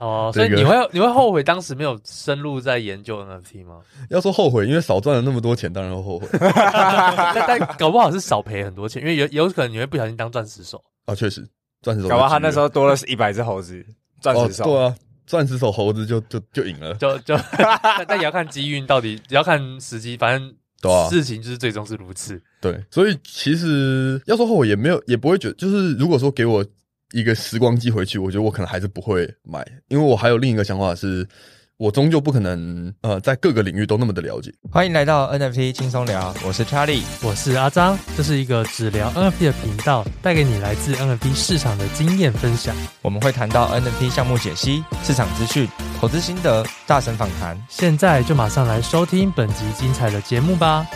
哦，所以你会你会后悔当时没有深入在研究 NFT 吗？要说后悔，因为少赚了那么多钱，当然会后悔。但但搞不好是少赔很多钱，因为有有可能你会不小心当钻石手啊。确实，钻石手搞不好他那时候多了是一百只猴子，钻石手、哦、对啊，钻石手猴子就就就赢了，就 就但也要看机运到底，也要看时机，反正对啊，事情就是最终是如此。对，所以其实要说后悔也没有，也不会觉得，就是如果说给我。一个时光机回去，我觉得我可能还是不会买，因为我还有另一个想法是，我终究不可能呃在各个领域都那么的了解。欢迎来到 NFT 轻松聊，我是 Charlie，我是阿张，这是一个只聊 NFT 的频道，带给你来自 NFT 市场的经验分享。我们会谈到 NFT 项目解析、市场资讯、投资心得、大神访谈。现在就马上来收听本集精彩的节目吧。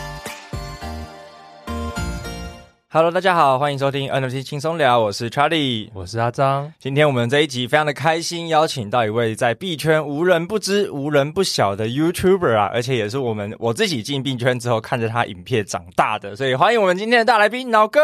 Hello，大家好，欢迎收听 NFT 轻松聊，我是 Charlie，我是阿张。今天我们这一集非常的开心，邀请到一位在币圈无人不知、无人不晓的 YouTuber 啊，而且也是我们我自己进币圈之后看着他影片长大的，所以欢迎我们今天的大来宾脑哥。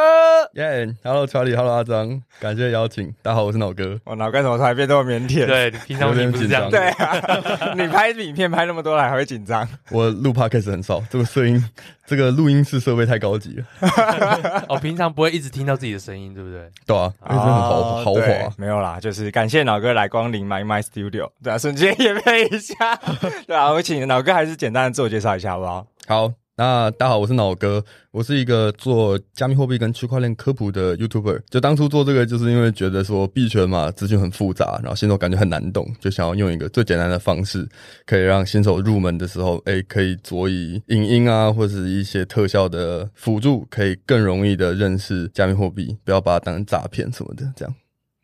耶、yeah，Hello Charlie，Hello 阿张，感谢邀请。大家好，我是脑哥。我脑哥怎么突然变这么腼腆？对，平常不是这样。对啊，你拍影片拍那么多了，还会紧张？我录 Podcast 很少，这个声音。这个录音室设备太高级了，哦，平常不会一直听到自己的声音，对不对？对啊，因为很豪豪华。没有啦，就是感谢老哥来光临 My My Studio，对啊，瞬间也配一下，对啊，我请老哥还是简单的自我介绍一下，好不好？好。那大家好，我是脑哥，我是一个做加密货币跟区块链科普的 YouTuber。就当初做这个，就是因为觉得说币圈嘛，资讯很复杂，然后新手感觉很难懂，就想要用一个最简单的方式，可以让新手入门的时候，诶，可以佐以影音啊，或者是一些特效的辅助，可以更容易的认识加密货币，不要把它当成诈骗什么的。这样，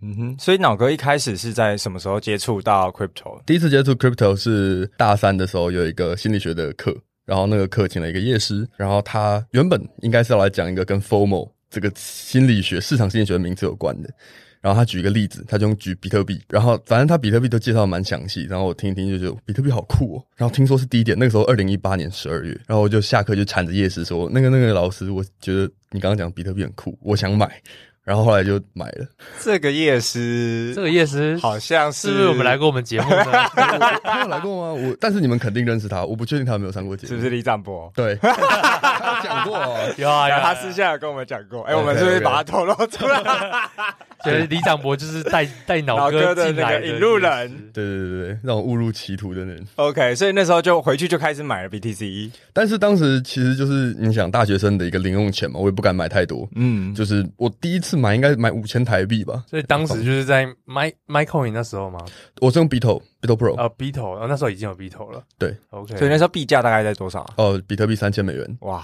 嗯哼。所以脑哥一开始是在什么时候接触到 Crypto？第一次接触 Crypto 是大三的时候，有一个心理学的课。然后那个课请了一个夜师，然后他原本应该是要来讲一个跟 FOMO 这个心理学、市场心理学的名字有关的。然后他举一个例子，他就用举比特币，然后反正他比特币都介绍蛮详细。然后我听一听就觉得比特币好酷哦。然后听说是低点，那个时候二零一八年十二月，然后我就下课就缠着夜师说：“那个那个老师，我觉得你刚刚讲比特币很酷，我想买。”然后后来就买了。这个夜师，这个夜师好像是，是不是我们来过我们节目的？他有来过吗？我，但是你们肯定认识他，我不确定他有没有上过节目。是不是李长博？对，他讲过，有啊，有。他私下有跟我们讲过。哎，我们是不是把他透露出来？觉 得李长博就是带带脑哥的那个引路人。对对对对，让我误入歧途的人。OK，所以那时候就回去就开始买了 BTC。但是当时其实就是你想大学生的一个零用钱嘛，我也不敢买太多。嗯，就是我第一次。买应该买五千台币吧，所以当时就是在 My MyCoin 那时候吗？我是用 Beetle Beetle Pro 啊 Beetle 那时候已经有 Beetle 了。对，OK，所以那时候币价大概在多少？哦，比特币三千美元。哇，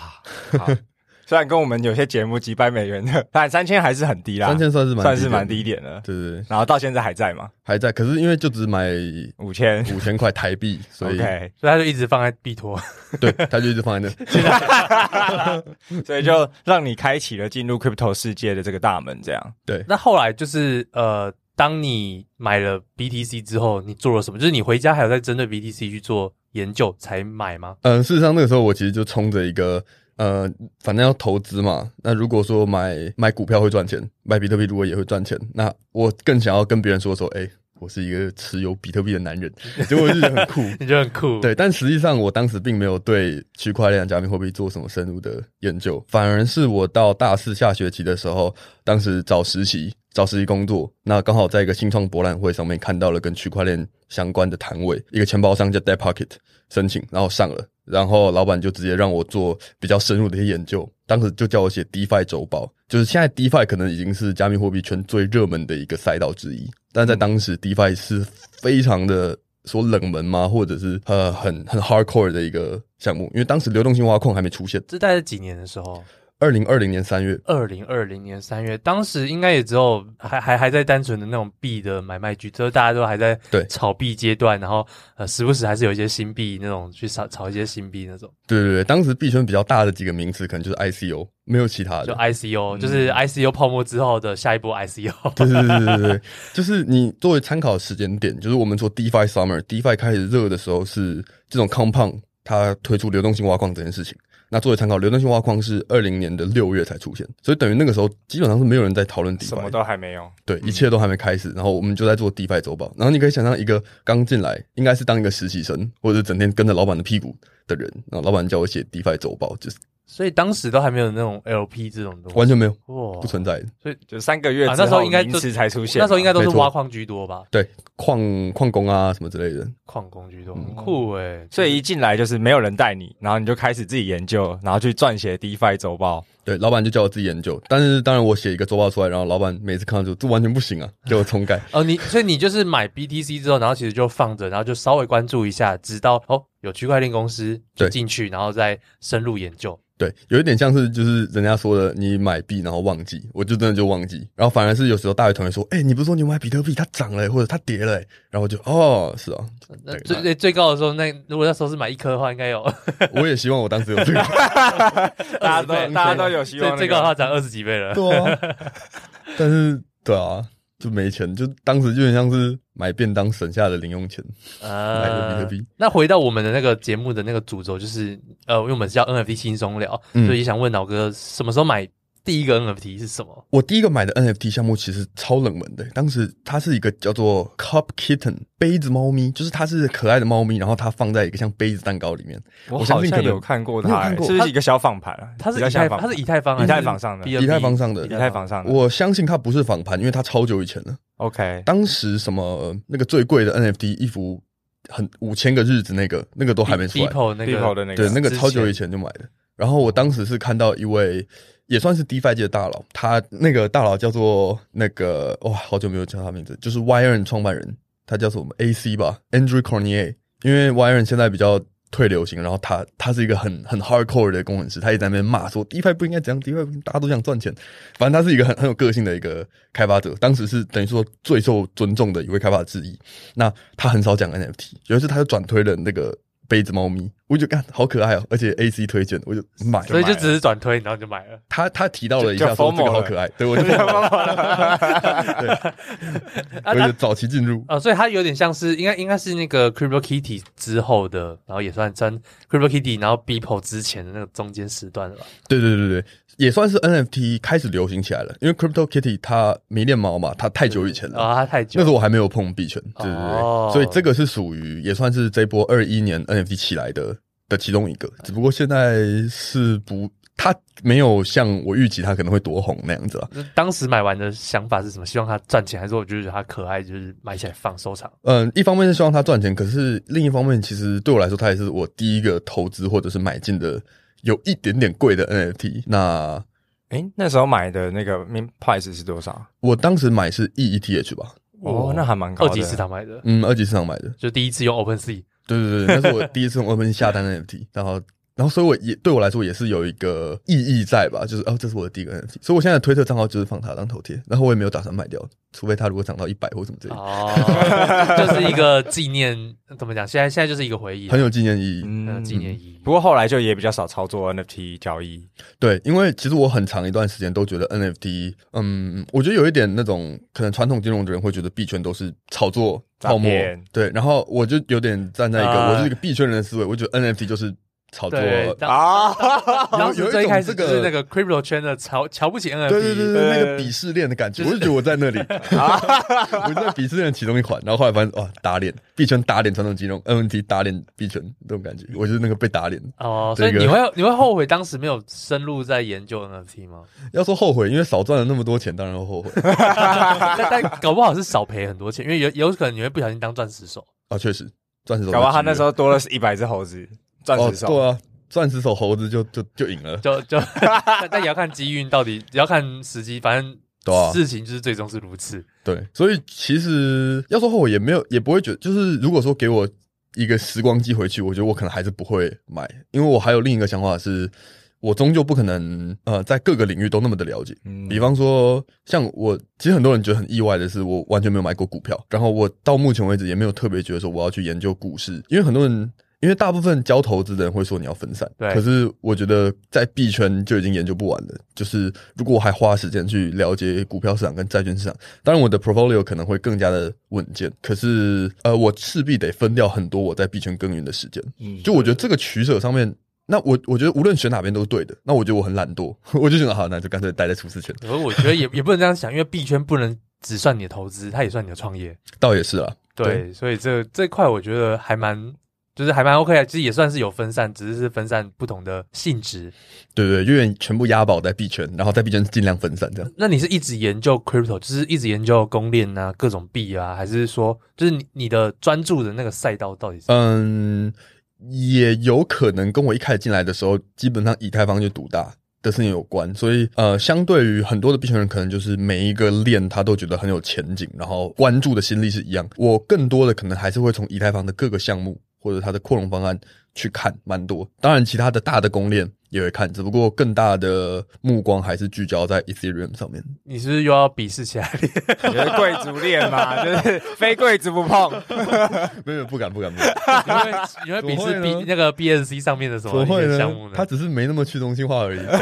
好。虽然跟我们有些节目几百美元的，但三千还是很低啦。三千算是蛮算是蛮低一点的，对对对。然后到现在还在吗？还在，可是因为就只买五千五千块台币，所以 okay, 所以他就一直放在币托，对，他就一直放在那，现 在所以就让你开启了进入 crypto 世界的这个大门，这样。对，那后来就是呃，当你买了 BTC 之后，你做了什么？就是你回家还有在针对 BTC 去做研究才买吗？嗯、呃，事实上那个时候我其实就冲着一个。呃，反正要投资嘛。那如果说买买股票会赚钱，买比特币如果也会赚钱，那我更想要跟别人说说，哎、欸，我是一个持有比特币的男人，结果就觉得很酷，你觉得很酷？对，但实际上我当时并没有对区块链加密货币做什么深入的研究，反而是我到大四下学期的时候，当时找实习，找实习工作，那刚好在一个新创博览会上面看到了跟区块链相关的摊位，一个钱包商叫 Deadpocket，申请，然后上了。然后老板就直接让我做比较深入的一些研究，当时就叫我写 DeFi 周报，就是现在 DeFi 可能已经是加密货币圈最热门的一个赛道之一，但在当时 DeFi 是非常的说冷门吗？或者是呃很很 hardcore 的一个项目，因为当时流动性挖矿还没出现。这大概是几年的时候？二零二零年三月，二零二零年三月，当时应该也只有还还还在单纯的那种币的买卖局，就是大家都还在对炒币阶段，然后呃时不时还是有一些新币那种去炒炒一些新币那种。对对对，当时币圈比较大的几个名词可能就是 ICO，没有其他的。就 ICO，、嗯、就是 ICO 泡沫之后的下一波 ICO。对对对对对，就是你作为参考时间点，就是我们说 DeFi Summer，DeFi 开始热的时候是这种 Compound 它推出流动性挖矿这件事情。那作为参考，流动性挖矿是二零年的六月才出现，所以等于那个时候基本上是没有人在讨论 DeFi，什么都还没有，对，一切都还没开始。然后我们就在做 DeFi 周报，然后你可以想象一个刚进来，应该是当一个实习生，或者是整天跟着老板的屁股的人，然后老板叫我写 DeFi 周报，就是。所以当时都还没有那种 LP 这种东西，完全没有，哇，不存在的。所以就三个月啊，那时候应该名词才出现，那时候应该都是挖矿居多吧？对，矿矿工啊什么之类的，矿工居多，很酷诶、欸。所以一进来就是没有人带你，然后你就开始自己研究，然后去撰写 DeFi 周报。对，老板就叫我自己研究，但是当然我写一个周报出来，然后老板每次看到就这完全不行啊，给我重改。哦，你所以你就是买 BTC 之后，然后其实就放着，然后就稍微关注一下，直到哦有区块链公司就进去，然后再深入研究。对，有一点像是就是人家说的，你买币然后忘记，我就真的就忘记，然后反而是有时候大学同学说，哎、欸，你不是说你买比特币它涨了，或者它跌了，然后我就哦，是啊，那最最最高的时候，那如果那时候是买一颗的话，应该有。我也希望我当时有这个，大家都大家都有希望、那个，最高的话涨二十几倍了。对啊，但是对啊。就没钱，就当时就很像是买便当省下的零用钱，啊，买个比特币。那回到我们的那个节目的那个主轴，就是呃，因为我们是叫 NFT 轻松聊，嗯、所以想问老哥，什么时候买？第一个 NFT 是什么？我第一个买的 NFT 项目其实超冷门的。当时它是一个叫做 Cup Kitten 杯子猫咪，就是它是可爱的猫咪，然后它放在一个像杯子蛋糕里面。我好像有看过它，是不是一个小仿盘啊？它是以太，它是以太坊，以太坊上的，以太坊上的，以太坊上的。我相信它不是仿盘，因为它超久以前了。OK，当时什么那个最贵的 NFT 一幅很五千个日子，那个那个都还没出来。那个的那个，对，那个超久以前就买的。然后我当时是看到一位。也算是 DeFi 界的大佬，他那个大佬叫做那个哇，好久没有叫他名字，就是 Yearn 创办人，他叫做什么 AC 吧，Andrew Cornier。因为 Yearn 现在比较退流行，然后他他是一个很很 hardcore 的工程师，他也在那边骂说 DeFi 不应该这样，DeFi 大家都想赚钱。反正他是一个很很有个性的一个开发者，当时是等于说最受尊重的一位开发者之一。那他很少讲 NFT，有一次他就转推了那个。杯子猫咪，我就看好可爱哦，而且 AC 推荐，我就买，所以就只是转推，然后就买了。他他提到了一下，说这个好可爱，对我就疯了。对，我就 早期进入啊，所以它有点像是应该应该是那个 Crypto Kitty 之后的，然后也算真 Crypto Kitty，然后 Beeple 之前的那个中间时段了吧？对对对对。也算是 NFT 开始流行起来了，因为 Crypto Kitty 它迷恋猫嘛，它太久以前了啊，它太久，那时候我还没有碰币圈，对对对，哦、所以这个是属于也算是这波二一年 NFT 起来的的其中一个，只不过现在是不，它没有像我预期它可能会多红那样子啊。当时买完的想法是什么？希望它赚钱，还是我觉得它可爱，就是买起来放收藏？嗯，一方面是希望它赚钱，可是另一方面，其实对我来说，它也是我第一个投资或者是买进的。有一点点贵的 NFT，那诶、欸、那时候买的那个 min price 是多少？我当时买是 EETH 吧。哦，那还蛮高的。二级市场买的，嗯，二级市场买的，就第一次用 OpenSea。对对对，那是我第一次我跟你下单的 FT，然后。然后，所以我也对我来说也是有一个意义在吧，就是哦，这是我的第一个 NFT，所以我现在的推特账号就是放它当头贴，然后我也没有打算卖掉，除非它如果涨到一百或什么之类的。哦，就是一个纪念，怎么讲？现在现在就是一个回忆，很有纪念意义，嗯，纪念意义。不过后来就也比较少操作 NFT 交易，对，因为其实我很长一段时间都觉得 NFT，嗯，我觉得有一点那种可能传统金融的人会觉得币圈都是炒作泡沫，对，然后我就有点站在一个我是一个币圈人的思维，我觉得 NFT 就是。炒作啊！当时最开始就是那个 crypto 圈的瞧瞧不起 NFT，对对对对，那个鄙视链的感觉，我就觉得我在那里，我在鄙视链其中一款，然后后来发现哇，打脸币圈打脸传统金融，NFT 打脸币圈这种感觉，我就是那个被打脸哦。所以你会你会后悔当时没有深入在研究 NFT 吗？要说后悔，因为少赚了那么多钱，当然会后悔。但但搞不好是少赔很多钱，因为有有可能你会不小心当钻石手啊，确实钻石手，搞不好他那时候多了一百只猴子。钻石手、哦、对啊，钻石手猴子就就就赢了，就就 但也要看机运到底，也要看时机，反正事情就是最终是如此。对，所以其实要说后悔也没有，也不会觉得，就是如果说给我一个时光机回去，我觉得我可能还是不会买，因为我还有另一个想法是，我终究不可能呃在各个领域都那么的了解。嗯，比方说像我，其实很多人觉得很意外的是，我完全没有买过股票，然后我到目前为止也没有特别觉得说我要去研究股市，因为很多人。因为大部分教投资的人会说你要分散，对。可是我觉得在币圈就已经研究不完了。就是如果我还花时间去了解股票市场跟债券市场，当然我的 portfolio 可能会更加的稳健。可是呃，我势必得分掉很多我在币圈耕耘的时间。嗯，就我觉得这个取舍上面那我我觉得无论选哪边都是对的。那我觉得我很懒惰，我就觉得好，那就干脆待在舒适圈。而我觉得也 也不能这样想，因为币圈不能只算你的投资，它也算你的创业。倒也是啊，对，对所以这这块我觉得还蛮。就是还蛮 OK 的，其实也算是有分散，只是是分散不同的性质。对对，因为全部押宝在币圈，然后在币圈尽量分散这样。那你是一直研究 crypto，就是一直研究公链啊，各种币啊，还是说，就是你你的专注的那个赛道到底是？嗯，也有可能跟我一开始进来的时候，基本上以太坊就独大。的事情有关，所以呃，相对于很多的币圈人，可能就是每一个链他都觉得很有前景，然后关注的心力是一样。我更多的可能还是会从以太坊的各个项目或者它的扩容方案去看蛮多。当然，其他的大的公链。也会看，只不过更大的目光还是聚焦在 Ethereum 上面。你是不是又要鄙视其他链？你是贵族链嘛，就是非贵族不碰。没有，不敢，不敢，不敢。因为你会鄙视 B 那个 BNC 上面的什么项目呢？它只是没那么去中心化而已。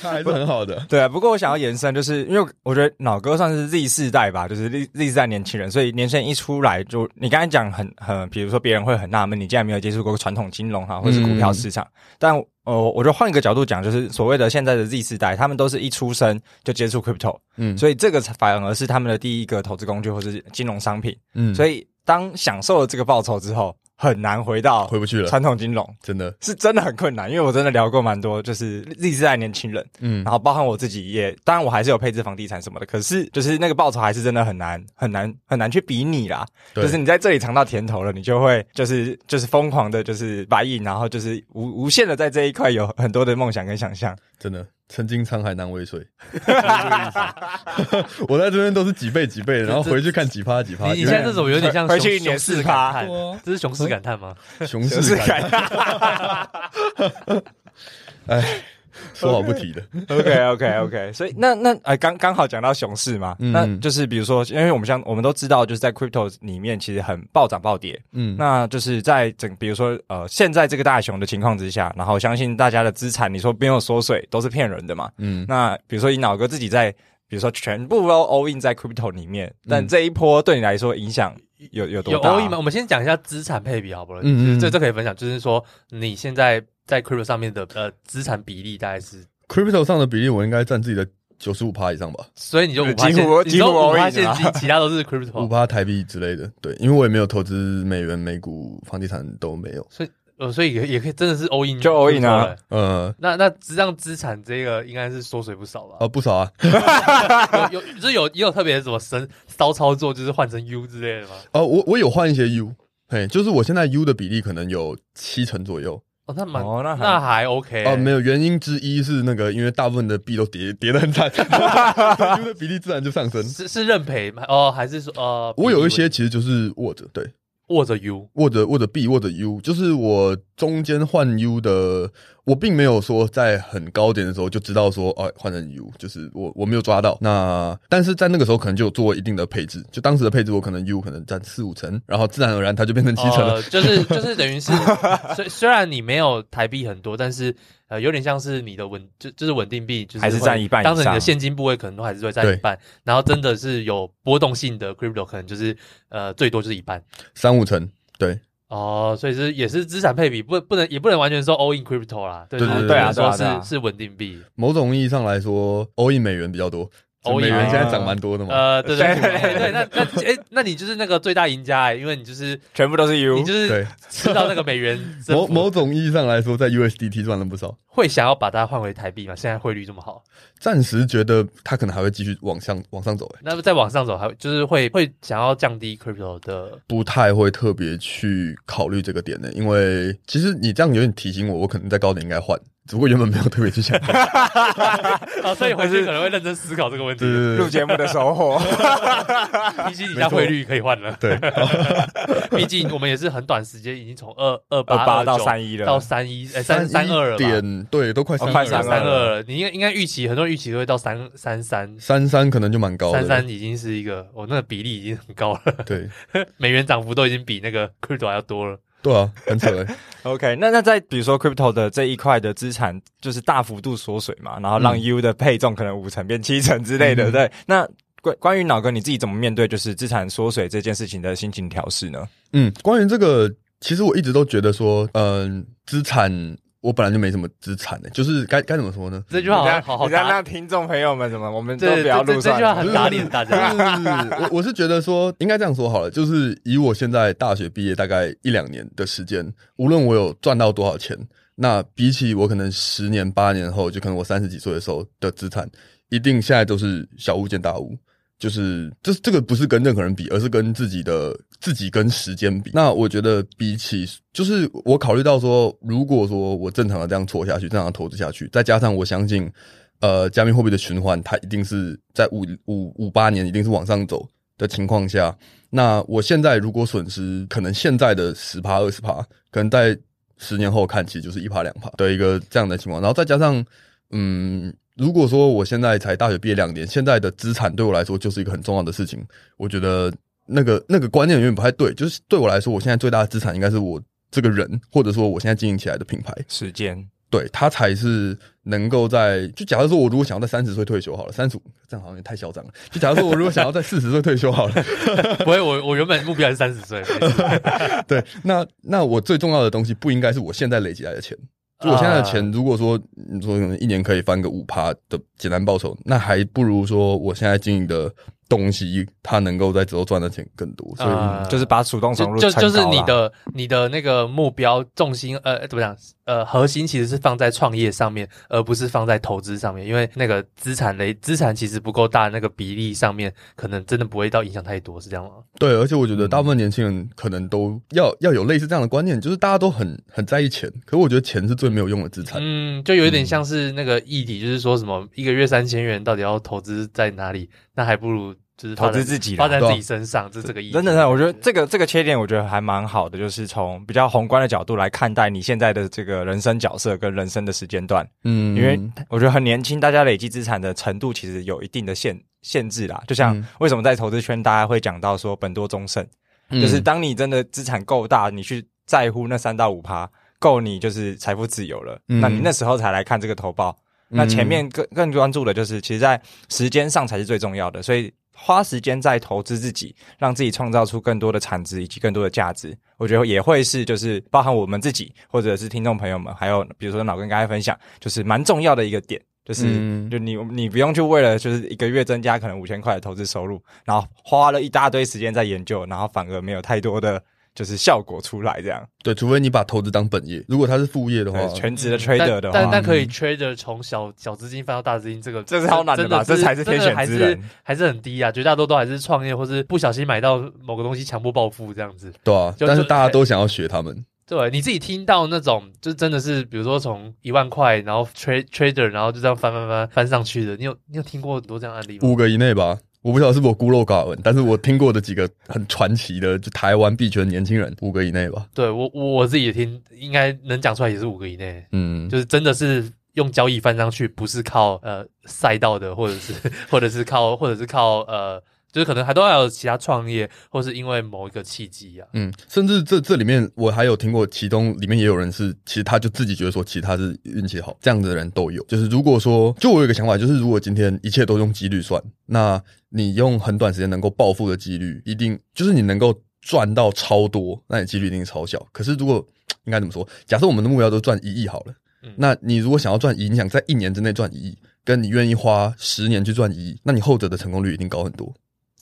它还是很好的。对啊，不过我想要延伸，就是因为我觉得脑哥算是 Z 世代吧，就是 Z Z 世代年轻人，所以年轻人一出来就你刚才讲很很，比如说别人会很纳闷，你竟然没有接触过传统金融哈，或是股票市场，嗯、但。呃，我就换一个角度讲，就是所谓的现在的 Z 世代，他们都是一出生就接触 crypto，嗯，所以这个反而是他们的第一个投资工具或是金融商品，嗯，所以当享受了这个报酬之后。很难回到回不去了，传统金融。真的。是真的很困难，因为我真的聊过蛮多，就是 Z 世代年轻人，嗯，然后包含我自己也，当然我还是有配置房地产什么的，可是就是那个报酬还是真的很难很难很难去比拟啦，对。就是你在这里尝到甜头了，你就会就是就是疯狂的，就是 buy in，然后就是无无限的在这一块有很多的梦想跟想象，真的。曾经沧海难为水，我在这边都是几倍几倍的，然后回去看几趴几趴。你现在这种有点像回去一年四趴，这是熊市感叹吗？熊市感叹。哎。说好不提的，OK OK OK，所以那那哎，刚刚好讲到熊市嘛，那就是比如说，因为我们像我们都知道，就是在 crypto 里面其实很暴涨暴跌，嗯，那就是在整比如说呃现在这个大熊的情况之下，然后相信大家的资产，你说没有缩水都是骗人的嘛，嗯，那比如说你脑哥自己在，比如说全部都 all in 在 crypto 里面，但这一波对你来说影响有有多大？有 all in 吗？我们先讲一下资产配比好不好？嗯嗯，这这可以分享，就是说你现在。在 crypto 上面的呃资产比例大概是 crypto 上的比例，我应该占自己的九十五趴以上吧。所以你就五趴现，你说五趴现金，其他都是 crypto，五趴台币之类的。对，因为我也没有投资美元、美股、房地产都没有。所以呃，所以也也可以真的是 all in，就 all in 啊。嗯，那那这样资产这个应该是缩水不少吧？哦，不少啊。有有就是有也有特别什么神骚操作，就是换成 U 之类的吗？哦，我我有换一些 U，嘿，就是我现在 U 的比例可能有七成左右。哦，那蛮哦，那那还 OK 哦，没有原因之一是那个，因为大部分的币都跌跌得很惨，因为比例自然就上升。是是认赔吗？哦，还是说呃，我有一些其实就是握着，对，握着 U，握着握着 B，，握着 U，就是我中间换 U 的。我并没有说在很高点的时候就知道说，哦，换成 U，就是我我没有抓到。那但是在那个时候可能就有做一定的配置，就当时的配置我可能 U 可能占四五成，然后自然而然它就变成七成了。呃、就是就是等于是，虽虽然你没有台币很多，但是呃有点像是你的稳就就是稳定币，就是还是占一半。当成你的现金部位可能都还是会占一半，然后真的是有波动性的 Crypto 可能就是呃最多就是一半，三五成，对。哦，所以是也是资产配比，不不能也不能完全说 all in crypto 啦，对对对，对啊，说是是稳定币。某种意义上来说，all in 美元比较多美元现在涨蛮多的嘛。呃，对对对对，那那哎，那你就是那个最大赢家哎，因为你就是全部都是 U，你就是吃到那个美元。某某种意义上来说，在 USDT 赚了不少。会想要把它换回台币吗？现在汇率这么好，暂时觉得它可能还会继续往上往上走。那再往上走，还就是会会想要降低 crypto 的，不太会特别去考虑这个点呢？因为其实你这样有点提醒我，我可能在高点应该换。只不过原本没有特别去想，哦，所以回去可能会认真思考这个问题。录节目的收获，毕竟你家汇率可以换了。对，毕竟我们也是很短时间，已经从二二八到三一了，到三一，哎，三三二了。点对，都快三快三二了。你应该应该预期，很多人预期都会到三三三，三三可能就蛮高。三三已经是一个，哦，那个比例已经很高了。对，美元涨幅都已经比那个 crypto 还要多了。对啊，很扯欸。OK，那那在比如说 crypto 的这一块的资产，就是大幅度缩水嘛，然后让 U 的配重可能五成变七成之类的，嗯、对。那关关于脑哥你自己怎么面对就是资产缩水这件事情的心情调试呢？嗯，关于这个。其实我一直都觉得说，嗯、呃，资产。我本来就没什么资产的，就是该该怎么说呢？这句话好好好，让听众朋友们怎么，我们都不要录。这句话很打脸大家。我 我是觉得说，应该这样说好了，就是以我现在大学毕业大概一两年的时间，无论我有赚到多少钱，那比起我可能十年八年后，就可能我三十几岁的时候的资产，一定现在都是小巫见大巫。就是这这个不是跟任何人比，而是跟自己的自己跟时间比。那我觉得比起，就是我考虑到说，如果说我正常的这样做下去，正常投资下去，再加上我相信，呃，加密货币的循环它一定是在五五五八年一定是往上走的情况下，那我现在如果损失，可能现在的十趴二十趴，可能在十年后看，其实就是一趴两趴的一个这样的情况。然后再加上，嗯。如果说我现在才大学毕业两年，现在的资产对我来说就是一个很重要的事情。我觉得那个那个观念有点不太对，就是对我来说，我现在最大的资产应该是我这个人，或者说我现在经营起来的品牌。时间，对，它才是能够在。就假如说我如果想要在三十岁退休好了，三十五这样好像也太嚣张了。就假如说我如果想要在 四十岁退休好了，不会，我我原本目标是三十岁。对，那那我最重要的东西不应该是我现在累积来的钱。就我现在的钱，如果说你说可能一年可以翻个五趴的简单报酬，那还不如说我现在经营的东西，它能够在之后赚的钱更多。所以就是把主动收入就就是你的你的那个目标重心呃怎么讲？呃，核心其实是放在创业上面，而不是放在投资上面，因为那个资产类资产其实不够大，那个比例上面可能真的不会到影响太多，是这样吗？对，而且我觉得大部分年轻人可能都要要有类似这样的观念，就是大家都很很在意钱，可是我觉得钱是最没有用的资产。嗯，就有一点像是那个议题，就是说什么一个月三千元到底要投资在哪里？那还不如。就是投资自己，发在自己身上，这是这个意思。真的，我觉得这个这个切点，我觉得还蛮好的，就是从比较宏观的角度来看待你现在的这个人生角色跟人生的时间段。嗯，因为我觉得很年轻，大家累积资产的程度其实有一定的限限制啦。就像为什么在投资圈，大家会讲到说本多终胜，就是当你真的资产够大，你去在乎那三到五趴，够你就是财富自由了，那你那时候才来看这个投报。那前面更更关注的就是，其实在时间上才是最重要的，所以。花时间在投资自己，让自己创造出更多的产值以及更多的价值，我觉得也会是就是包含我们自己或者是听众朋友们，还有比如说老根刚才分享，就是蛮重要的一个点，就是、嗯、就你你不用去为了就是一个月增加可能五千块的投资收入，然后花了一大堆时间在研究，然后反而没有太多的。就是效果出来这样，对，除非你把投资当本业，如果他是副业的话，全职的 trader 的话，但但，但可以 trader 从小小资金翻到大资金，这个这是超难的吧？这才是天选之人，还是很低啊！绝大多数都还是创业，或是不小心买到某个东西强迫暴富这样子。对啊，就但是大家都想要学他们。对，你自己听到那种，就真的是，比如说从一万块，然后 trade trader，然后就这样翻翻翻翻上去的，你有你有听过很多这样案例吗？五个以内吧。我不晓得是不是我孤陋寡闻，但是我听过的几个很传奇的，就台湾币圈年轻人五个以内吧。对我我我自己也听，应该能讲出来也是五个以内。嗯，就是真的是用交易翻上去，不是靠呃赛道的，或者是 或者是靠或者是靠呃。就是可能还都还有其他创业，或是因为某一个契机啊。嗯，甚至这这里面我还有听过，其中里面也有人是，其实他就自己觉得说，其实他是运气好，这样子的人都有。就是如果说，就我有一个想法，就是如果今天一切都用几率算，那你用很短时间能够暴富的几率，一定就是你能够赚到超多，那你几率一定是超小。可是如果应该怎么说？假设我们的目标都赚一亿好了，嗯，那你如果想要赚一亿，你想在一年之内赚一亿，跟你愿意花十年去赚一亿，那你后者的成功率一定高很多。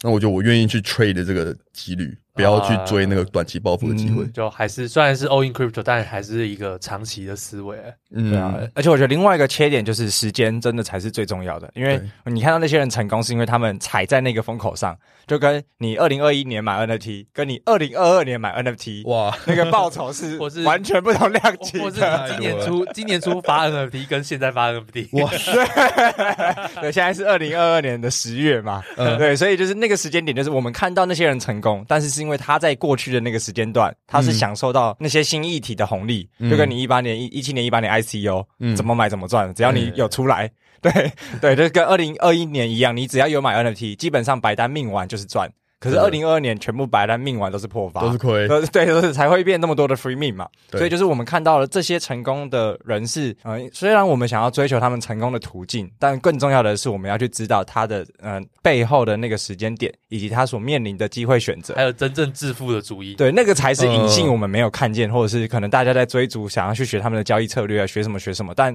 那我就我愿意去 trade 的这个几率。不要去追那个短期暴富的机会，就还是虽然是 all in crypto，但还是一个长期的思维。嗯，对啊，而且我觉得另外一个缺点就是时间真的才是最重要的，因为你看到那些人成功，是因为他们踩在那个风口上，就跟你二零二一年买 NFT，跟你二零二二年买 NFT，哇，那个报酬是 我是完全不同量级的。或是今年初今年初发 NFT 跟现在发 NFT，哇，对，现在是二零二二年的十月嘛，嗯，对，所以就是那个时间点，就是我们看到那些人成功，但是是。因为他在过去的那个时间段，他是享受到那些新议题的红利，嗯、就跟你一八年、一一七年、一八年 ICO，嗯，怎么买怎么赚，只要你有出来，嗯、对对，就跟二零二一年一样，你只要有买 NFT，基本上白单命完就是赚。可是二零二二年全部白烂命完都是破发，都是亏，都是对，都是才会变那么多的 free min 嘛。所以就是我们看到了这些成功的人士，呃，虽然我们想要追求他们成功的途径，但更重要的是我们要去知道他的嗯、呃、背后的那个时间点，以及他所面临的机会选择，还有真正致富的主意。对，那个才是隐性我们没有看见，呃、或者是可能大家在追逐，想要去学他们的交易策略啊，学什么学什么，但。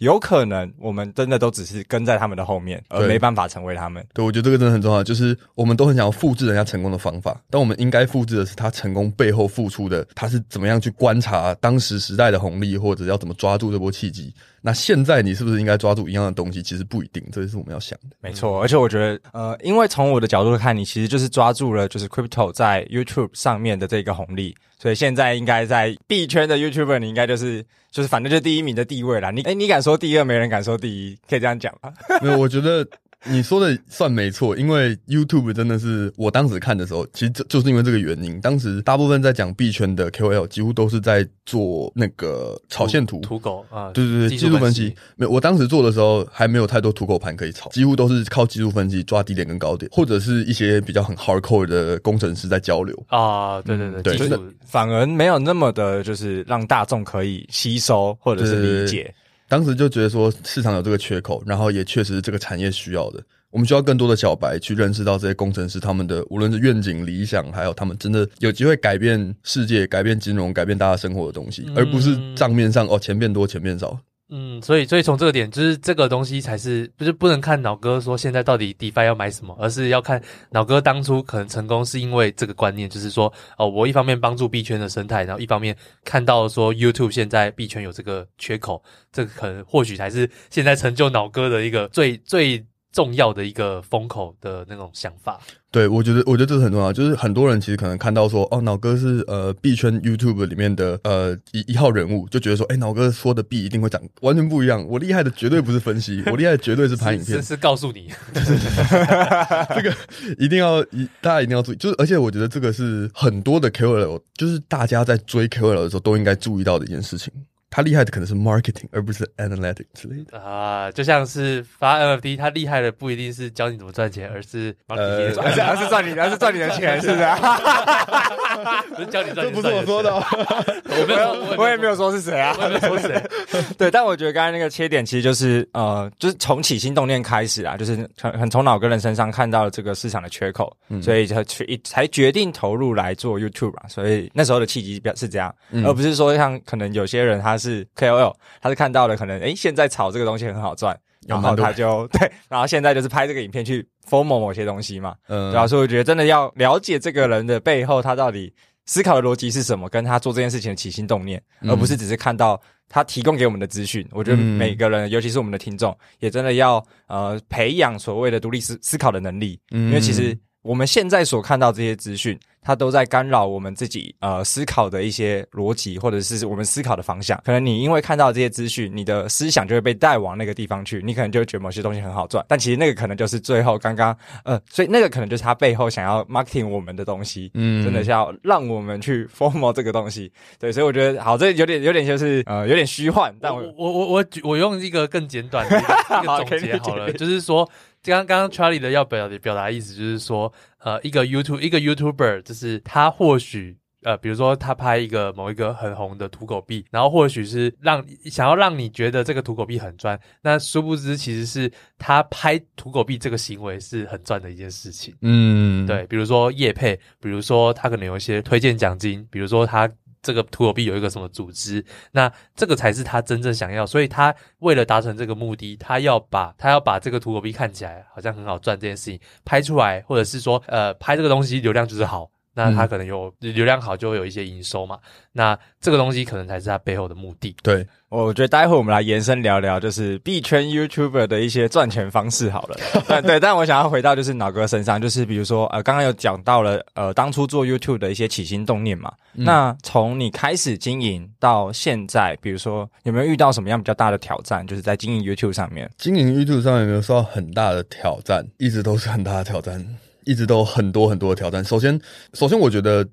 有可能我们真的都只是跟在他们的后面，而没办法成为他们。对，我觉得这个真的很重要。就是我们都很想要复制人家成功的方法，但我们应该复制的是他成功背后付出的，他是怎么样去观察当时时代的红利，或者要怎么抓住这波契机。那现在你是不是应该抓住一样的东西？其实不一定，这是我们要想的。没错，而且我觉得，呃，因为从我的角度看，你其实就是抓住了就是 crypto 在 YouTube 上面的这个红利。所以现在应该在币圈的 YouTuber，你应该就是就是反正就第一名的地位啦。你哎，你敢说第二，没人敢说第一，可以这样讲吗？没有，我觉得。你说的算没错，因为 YouTube 真的是我当时看的时候，其实就就是因为这个原因。当时大部分在讲币圈的 KOL，几乎都是在做那个炒线图、土狗啊，对对对，技术分析。没有，我当时做的时候还没有太多土狗盘可以炒，几乎都是靠技术分析抓低点跟高点，或者是一些比较很 hardcore 的工程师在交流啊。对对对，对，反而没有那么的，就是让大众可以吸收或者是理解。当时就觉得说市场有这个缺口，然后也确实是这个产业需要的。我们需要更多的小白去认识到这些工程师他们的无论是愿景、理想，还有他们真的有机会改变世界、改变金融、改变大家生活的东西，而不是账面上哦钱变多、钱变少。嗯，所以所以从这个点，就是这个东西才是，不是不能看脑哥说现在到底 DeFi 要买什么，而是要看脑哥当初可能成功是因为这个观念，就是说哦，我一方面帮助币圈的生态，然后一方面看到说 YouTube 现在币圈有这个缺口，这个可能或许才是现在成就脑哥的一个最最。重要的一个风口的那种想法，对，我觉得，我觉得这是很重要。就是很多人其实可能看到说，哦，脑哥是呃币圈 YouTube 里面的呃一一号人物，就觉得说，哎，脑哥说的币一定会涨，完全不一样。我厉害的绝对不是分析，我厉害的绝对是拍影片，是，是告诉你，这个一定要一大家一定要注意。就是而且我觉得这个是很多的 KOL，就是大家在追 KOL 的时候都应该注意到的一件事情。他厉害的可能是 marketing，而不是 analytics 之类的啊，就像是发 NFT，他厉害的不一定是教你怎么赚钱，而是 marketing，而是而是赚你，而是赚你的钱，是不是？不是教你赚钱，这不是我说的，我没有，我也没有说是谁啊，我也没有说谁。对，但我觉得刚才那个切点其实就是呃，就是从起心动念开始啊，就是很很从老哥人身上看到了这个市场的缺口，所以才决才决定投入来做 YouTube 啊。所以那时候的契机表是这样，而不是说像可能有些人他。是 KOL，他是看到了可能诶，现在炒这个东西很好赚，然后他就 对，然后现在就是拍这个影片去 FOMO 某些东西嘛，嗯，对啊，所以我觉得真的要了解这个人的背后，他到底思考的逻辑是什么，跟他做这件事情的起心动念，而不是只是看到他提供给我们的资讯。我觉得每个人，尤其是我们的听众，也真的要呃培养所谓的独立思思考的能力，因为其实我们现在所看到这些资讯。它都在干扰我们自己呃思考的一些逻辑，或者是我们思考的方向。可能你因为看到这些资讯，你的思想就会被带往那个地方去，你可能就会觉得某些东西很好赚。但其实那个可能就是最后刚刚呃，所以那个可能就是他背后想要 marketing 我们的东西，嗯，真的是要让我们去 formal 这个东西。对，所以我觉得好，这有点有点就是呃有点虚幻。但我我我我我用一个更简短的一个 总结好了，就是说刚刚刚 Charlie 的要表达表达的意思就是说。呃，一个 YouTube 一个 YouTuber，就是他或许呃，比如说他拍一个某一个很红的土狗币，然后或许是让想要让你觉得这个土狗币很赚，那殊不知其实是他拍土狗币这个行为是很赚的一件事情。嗯，对，比如说叶配，比如说他可能有一些推荐奖金，比如说他。这个土耳币有一个什么组织？那这个才是他真正想要，所以他为了达成这个目的，他要把他要把这个土耳币看起来好像很好赚这件事情拍出来，或者是说，呃，拍这个东西流量就是好，那他可能有流量好就会有一些营收嘛。那这个东西可能才是他背后的目的。对。我觉得待会我们来延伸聊聊，就是币圈 YouTuber 的一些赚钱方式好了。对对，但我想要回到就是脑哥身上，就是比如说呃，刚刚有讲到了呃，当初做 YouTube 的一些起心动念嘛。嗯、那从你开始经营到现在，比如说有没有遇到什么样比较大的挑战？就是在经营 YouTube 上面，经营 YouTube 上面有没有受到很大的挑战？一直都是很大的挑战，一直都很多很多的挑战。首先，首先我觉得。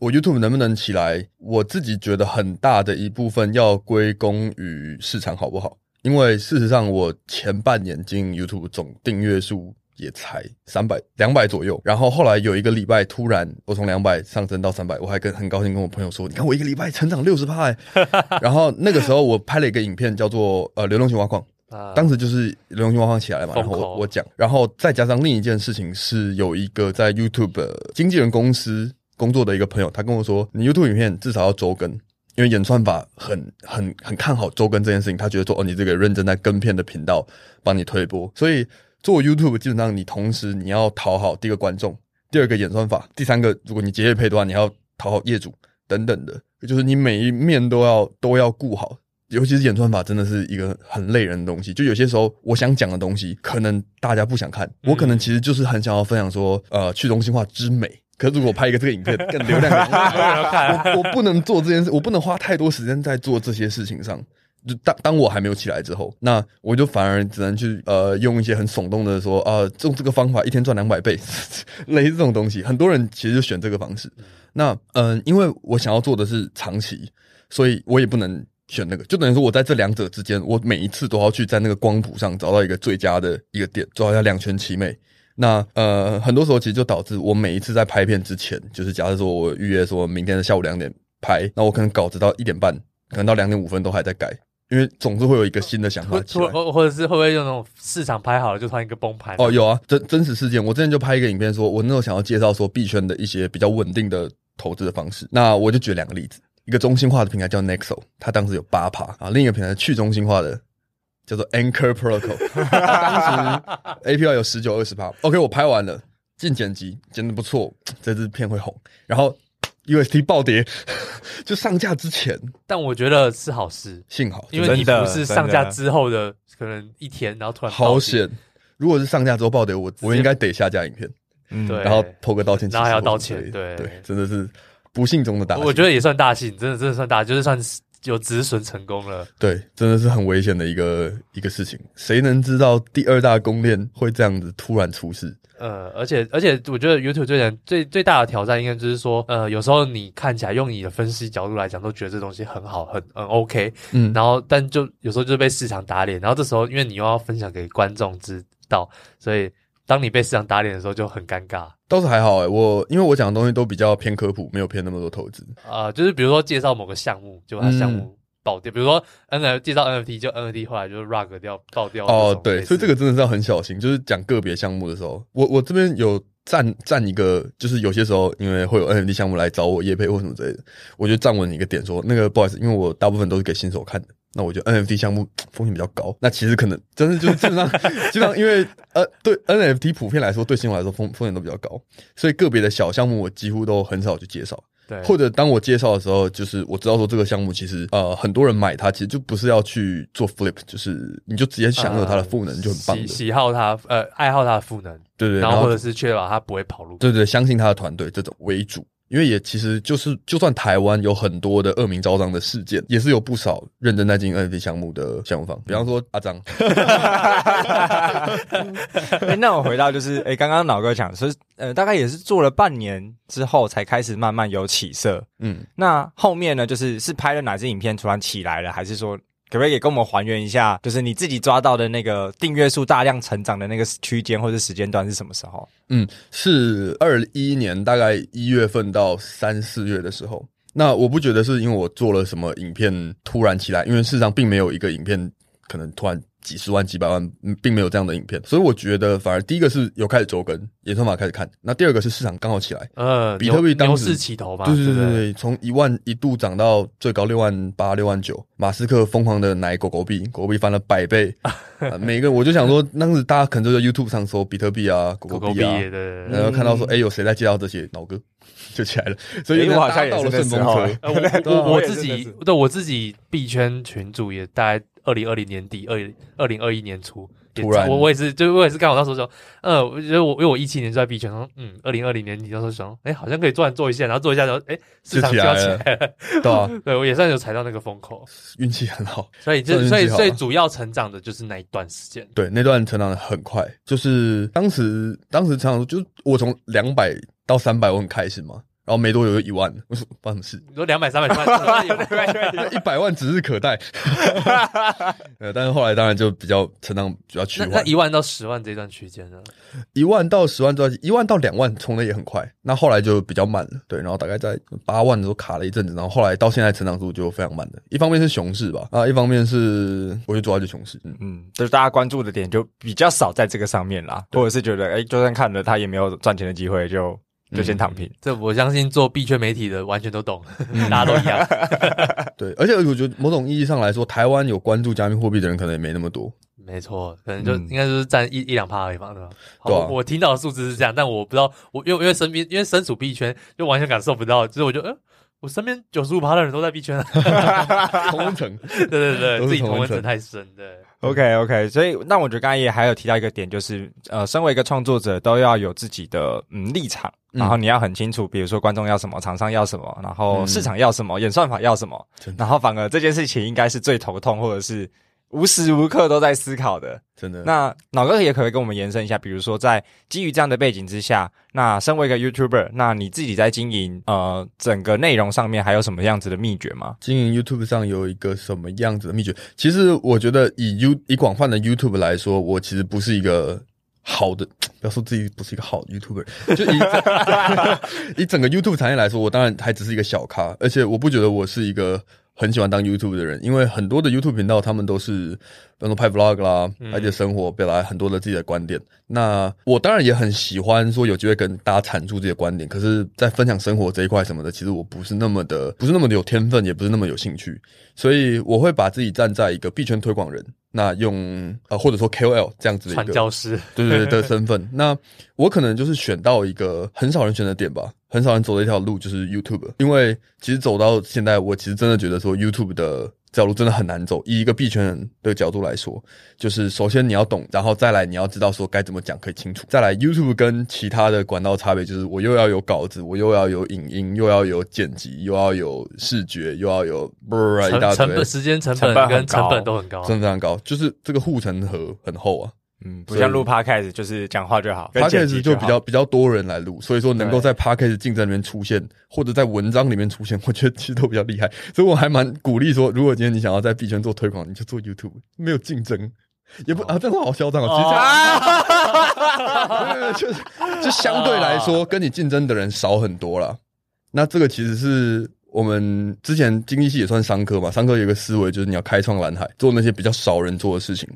我 YouTube 能不能起来？我自己觉得很大的一部分要归功于市场好不好？因为事实上，我前半年经营 YouTube 总订阅数也才三百两百左右。然后后来有一个礼拜，突然我从两百上升到三百，我还跟很高兴跟我朋友说：“你看我一个礼拜成长六十趴。欸” 然后那个时候我拍了一个影片，叫做呃流动性挖矿。当时就是流行性挖矿起来嘛，然后我我讲，然后再加上另一件事情是有一个在 YouTube 经纪人公司工作的一个朋友，他跟我说：“你 YouTube 影片至少要周更。”因为演算法很很很看好周更这件事情，他觉得说哦，你这个认真在跟片的频道帮你推播，所以做 YouTube 基本上你同时你要讨好第一个观众，第二个演算法，第三个如果你接业配的话，你要讨好业主等等的，就是你每一面都要都要顾好，尤其是演算法真的是一个很累人的东西。就有些时候我想讲的东西，可能大家不想看，我可能其实就是很想要分享说，呃，去中心化之美。可是如果拍一个这个影片，更流量我，我不能做这件事，我不能花太多时间在做这些事情上。就当当我还没有起来之后，那我就反而只能去呃用一些很耸动的说啊、呃，用这个方法一天赚两百倍，类似这种东西。很多人其实就选这个方式。那嗯、呃，因为我想要做的是长期，所以我也不能选那个。就等于说我在这两者之间，我每一次都要去在那个光谱上找到一个最佳的一个点，做到要两全其美。那呃，很多时候其实就导致我每一次在拍片之前，就是假设说我预约说明天的下午两点拍，那我可能稿子到一点半，可能到两点五分都还在改，因为总是会有一个新的想法出来，或或者是会不会用那种市场拍好了就突然一个崩盘？哦，有啊，真真实事件，我之前就拍一个影片，说我那时候想要介绍说币圈的一些比较稳定的投资的方式，那我就举两个例子，一个中心化的平台叫 Nexo，它当时有八趴啊，另一个平台去中心化的。叫做 Anchor Protocol，当时 API 有十九二十趴。OK，我拍完了，进剪辑，剪的不错，这支片会红。然后 UST 暴跌，就上架之前，但我觉得是好事，幸好，因为你不是上架之后的可能一天，然后突然好险。如果是上架之后暴跌，我我应该得下架影片，嗯，对，然后投个道歉，然后还要道歉，对对，真的是不幸中的大幸。我觉得也算大幸，真的真的算大，就是算有。止损成功了，对，真的是很危险的一个一个事情。谁能知道第二大公链会这样子突然出事？呃，而且而且，我觉得 YouTube 最难最最大的挑战，应该就是说，呃，有时候你看起来用你的分析角度来讲，都觉得这东西很好，很很 OK，嗯，然后但就有时候就被市场打脸，然后这时候因为你又要分享给观众知道，所以。当你被市场打脸的时候，就很尴尬。倒是还好诶、欸，我因为我讲的东西都比较偏科普，没有偏那么多投资。啊、呃，就是比如说介绍某个项目，就它项目爆掉。嗯、比如说 NFT 介绍 NFT，就 NFT 后来就是 rug 掉爆掉。哦，对，所以这个真的是要很小心。就是讲个别项目的时候，我我这边有站站一个，就是有些时候因为会有 NFT 项目来找我业配或什么之类的，我就站稳一个点说，那个不好意思，因为我大部分都是给新手看的。那我觉得 NFT 项目 风险比较高，那其实可能真的就是基本上基本上因为呃对 NFT 普遍来说对新手来说风风险都比较高，所以个别的小项目我几乎都很少去介绍。对，或者当我介绍的时候，就是我知道说这个项目其实呃很多人买它，其实就不是要去做 flip，就是你就直接享受它的赋能就很棒。喜喜好它呃爱好它的赋能，对，对对，然后或者是确保它不会跑路，对，对对，相信他的团队这种为主。因为也其实就是，就算台湾有很多的恶名昭彰的事件，也是有不少认真在经营 NFT 项目的项目方，比方说阿张。哎，那我回到就是，哎，刚刚老哥讲说，呃，大概也是做了半年之后才开始慢慢有起色。嗯，那后面呢，就是是拍了哪支影片突然起来了，还是说？可不可以也跟我们还原一下，就是你自己抓到的那个订阅数大量成长的那个区间或者时间段是什么时候？嗯，是二一年大概一月份到三四月的时候。那我不觉得是因为我做了什么影片突然起来，因为事实上并没有一个影片可能突然。几十万、几百万，并没有这样的影片，所以我觉得反而第一个是有开始周更，演算法开始看，那第二个是市场刚好起来，呃，比特币当时牛市起头吧，对对对对，从一万一度涨到最高六万八、六万九，马斯克疯狂的奶狗狗币，狗狗币翻了百倍，啊、每个我就想说，当时大家可能就在 YouTube 上搜比特币啊、狗狗币啊，然后看到说，哎、欸，有谁在介绍这些，脑哥就起来了，所以我好像也到了顺风车。我我，自己对我自己币圈群主也大概。二零二零年底，二二零二一年初，突然。我我也是，就我也是刚好那时候说，呃，我觉得我因为我一七年就在币圈，说，嗯，二零二零年底那时候想，哎，好像可以突然做一下，然后做一下，然后，哎，市场就要起来了，对啊，对我也算有踩到那个风口，运气很好，所以就所以所以主要成长的就是那一段时间，对，那段成长的很快，就是当时当时成长就我从两百到三百，我很开心嘛。然后没多久就一万，我说发生什么事？你说两百、三百、四百 一百万指日可待。呃，但是后来当然就比较成长比较趋缓。那一万到十万这段区间呢？一万到十万这段，一万到两万冲的也很快。那后来就比较慢了，对。然后大概在八万的时候卡了一阵子，然后后来到现在成长速度就非常慢的。一方面是熊市吧，啊，一方面是我觉得主要就熊市。嗯嗯，就是大家关注的点就比较少在这个上面啦，或者是觉得哎、欸，就算看了他也没有赚钱的机会就。就先躺平，嗯，这我相信做币圈媒体的完全都懂，大家都一样。对，而且我觉得某种意义上来说，台湾有关注加密货币的人可能也没那么多。没错，可能就应该就是占一一两趴而已吧，对吧？对啊，我听到的数字是这样，但我不知道，我因为因为身边因为身处币圈，就完全感受不到。就是我就嗯，呃，我身边九十五趴的人都在币圈，同温层，对对对，自己同温层太深，对。OK OK，所以那我觉得刚才也还有提到一个点，就是呃，身为一个创作者，都要有自己的嗯立场，然后你要很清楚，比如说观众要什么，厂商要什么，然后市场要什么，演算法要什么，然后反而这件事情应该是最头痛，或者是。无时无刻都在思考的，真的。那脑哥也可以跟我们延伸一下，比如说在基于这样的背景之下，那身为一个 YouTuber，那你自己在经营呃整个内容上面还有什么样子的秘诀吗？经营 YouTube 上有一个什么样子的秘诀？其实我觉得以 You 以广泛的 YouTube 来说，我其实不是一个好的，不要说自己不是一个好的 YouTuber，就以 以整个 YouTube 产业来说，我当然还只是一个小咖，而且我不觉得我是一个。很喜欢当 YouTube 的人，因为很多的 YouTube 频道，他们都是，比如说拍 Vlog 啦，拍一些生活，表达很多的自己的观点。那我当然也很喜欢说有机会跟大家阐述自己的观点，可是，在分享生活这一块什么的，其实我不是那么的，不是那么的有天分，也不是那么有兴趣，所以我会把自己站在一个币圈推广人。那用呃或者说 KOL 这样子的一个传教师，对对对的身份，那我可能就是选到一个很少人选的点吧，很少人走的一条路就是 YouTube，因为其实走到现在，我其实真的觉得说 YouTube 的。这条路真的很难走。以一个币圈人的角度来说，就是首先你要懂，然后再来你要知道说该怎么讲可以清楚。再来，YouTube 跟其他的管道差别就是，我又要有稿子，我又要有影音，又要有剪辑，又要有视觉，又要有一大堆，成本、时间成本跟成本都很高，真的非常高，就是这个护城河很厚啊。嗯，不像录 Podcast 就是讲话就好，Podcast 就比较比较多人来录，所以说能够在 Podcast 竞争里面出现，或者在文章里面出现，我觉得其实都比较厉害。所以我还蛮鼓励说，如果今天你想要在币圈做推广，你就做 YouTube，没有竞争，也不啊，这样话好嚣张啊，其实 就是就相对来说，跟你竞争的人少很多了。那这个其实是我们之前经济系也算商科嘛，商科有一个思维就是你要开创蓝海，做那些比较少人做的事情。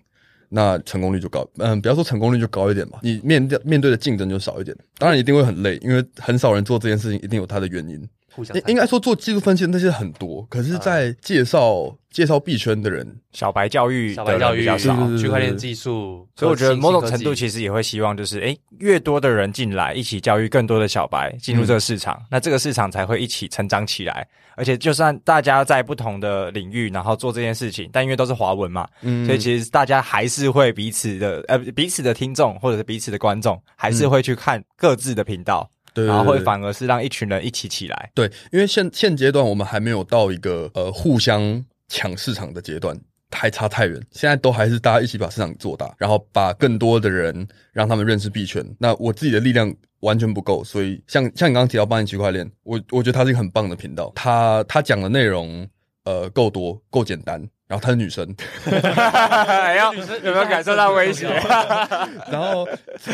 那成功率就高，嗯，不要说成功率就高一点吧，你面对面对的竞争就少一点，当然一定会很累，因为很少人做这件事情，一定有它的原因。互相应该说做技术分析的那些很多，可是，在介绍、嗯、介绍币圈的人，小白教育，小白教育比较少，区块链技术，所以我觉得某种程度其实也会希望，就是哎、欸，越多的人进来，一起教育更多的小白进入这个市场，嗯、那这个市场才会一起成长起来。而且，就算大家在不同的领域，然后做这件事情，但因为都是华文嘛，嗯，所以其实大家还是会彼此的，呃，彼此的听众或者是彼此的观众，还是会去看各自的频道。对，然后会反而是让一群人一起起来。对，因为现现阶段我们还没有到一个呃互相抢市场的阶段，还差太远。现在都还是大家一起把市场做大，然后把更多的人让他们认识币圈。那我自己的力量完全不够，所以像像你刚刚提到八年区块链，我我觉得它是一个很棒的频道，它它讲的内容呃够多够简单。然后她是 女生，有没有感受到威胁？然后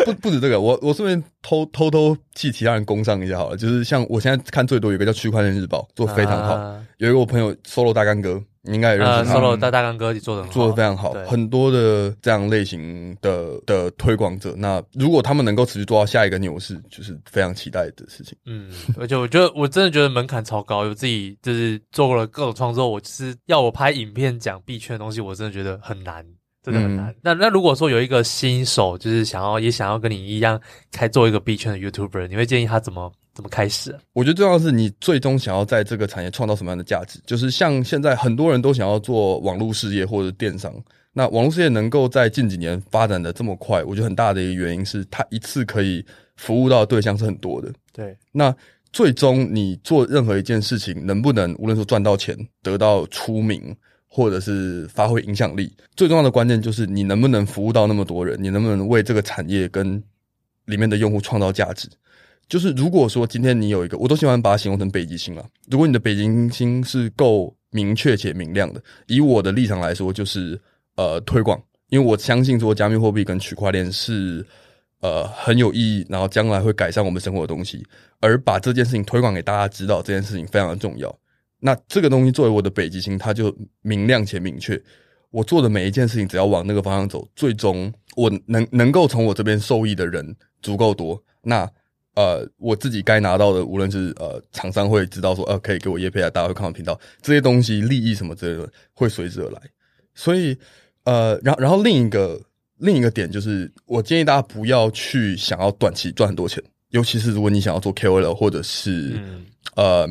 不不止这个，我我顺便偷偷偷替其他人攻上一下好了，就是像我现在看最多有个叫区块链日报，做得非常好，啊、有一个我朋友 Solo 大干哥。你应该也认识他，Solo 大大干哥做的做的非常好，很多的这样类型的的推广者。那如果他们能够持续做到下一个牛市，就是非常期待的事情。嗯，而且我觉得我真的觉得门槛超高，我自己就是做过了各种创作，我就是要我拍影片讲币圈的东西，我真的觉得很难，真的很难。嗯、那那如果说有一个新手，就是想要也想要跟你一样开做一个币圈的 YouTuber，你会建议他怎么？怎么开始？我觉得重要的是你最终想要在这个产业创造什么样的价值。就是像现在很多人都想要做网络事业或者电商，那网络事业能够在近几年发展的这么快，我觉得很大的一个原因是它一次可以服务到的对象是很多的。对，那最终你做任何一件事情，能不能无论说赚到钱、得到出名，或者是发挥影响力，最重要的关键就是你能不能服务到那么多人，你能不能为这个产业跟里面的用户创造价值。就是如果说今天你有一个，我都喜欢把它形容成北极星了。如果你的北极星是够明确且明亮的，以我的立场来说，就是呃推广，因为我相信说加密货币跟区块链是呃很有意义，然后将来会改善我们生活的东西，而把这件事情推广给大家知道，这件事情非常的重要。那这个东西作为我的北极星，它就明亮且明确。我做的每一件事情，只要往那个方向走，最终我能能够从我这边受益的人足够多，那呃，我自己该拿到的，无论是呃厂商会知道说，呃，可以给我业配啊，大家会看我频道，这些东西利益什么之类的会随之而来。所以呃，然后然后另一个另一个点就是，我建议大家不要去想要短期赚很多钱，尤其是如果你想要做 KOL 或者是。呃，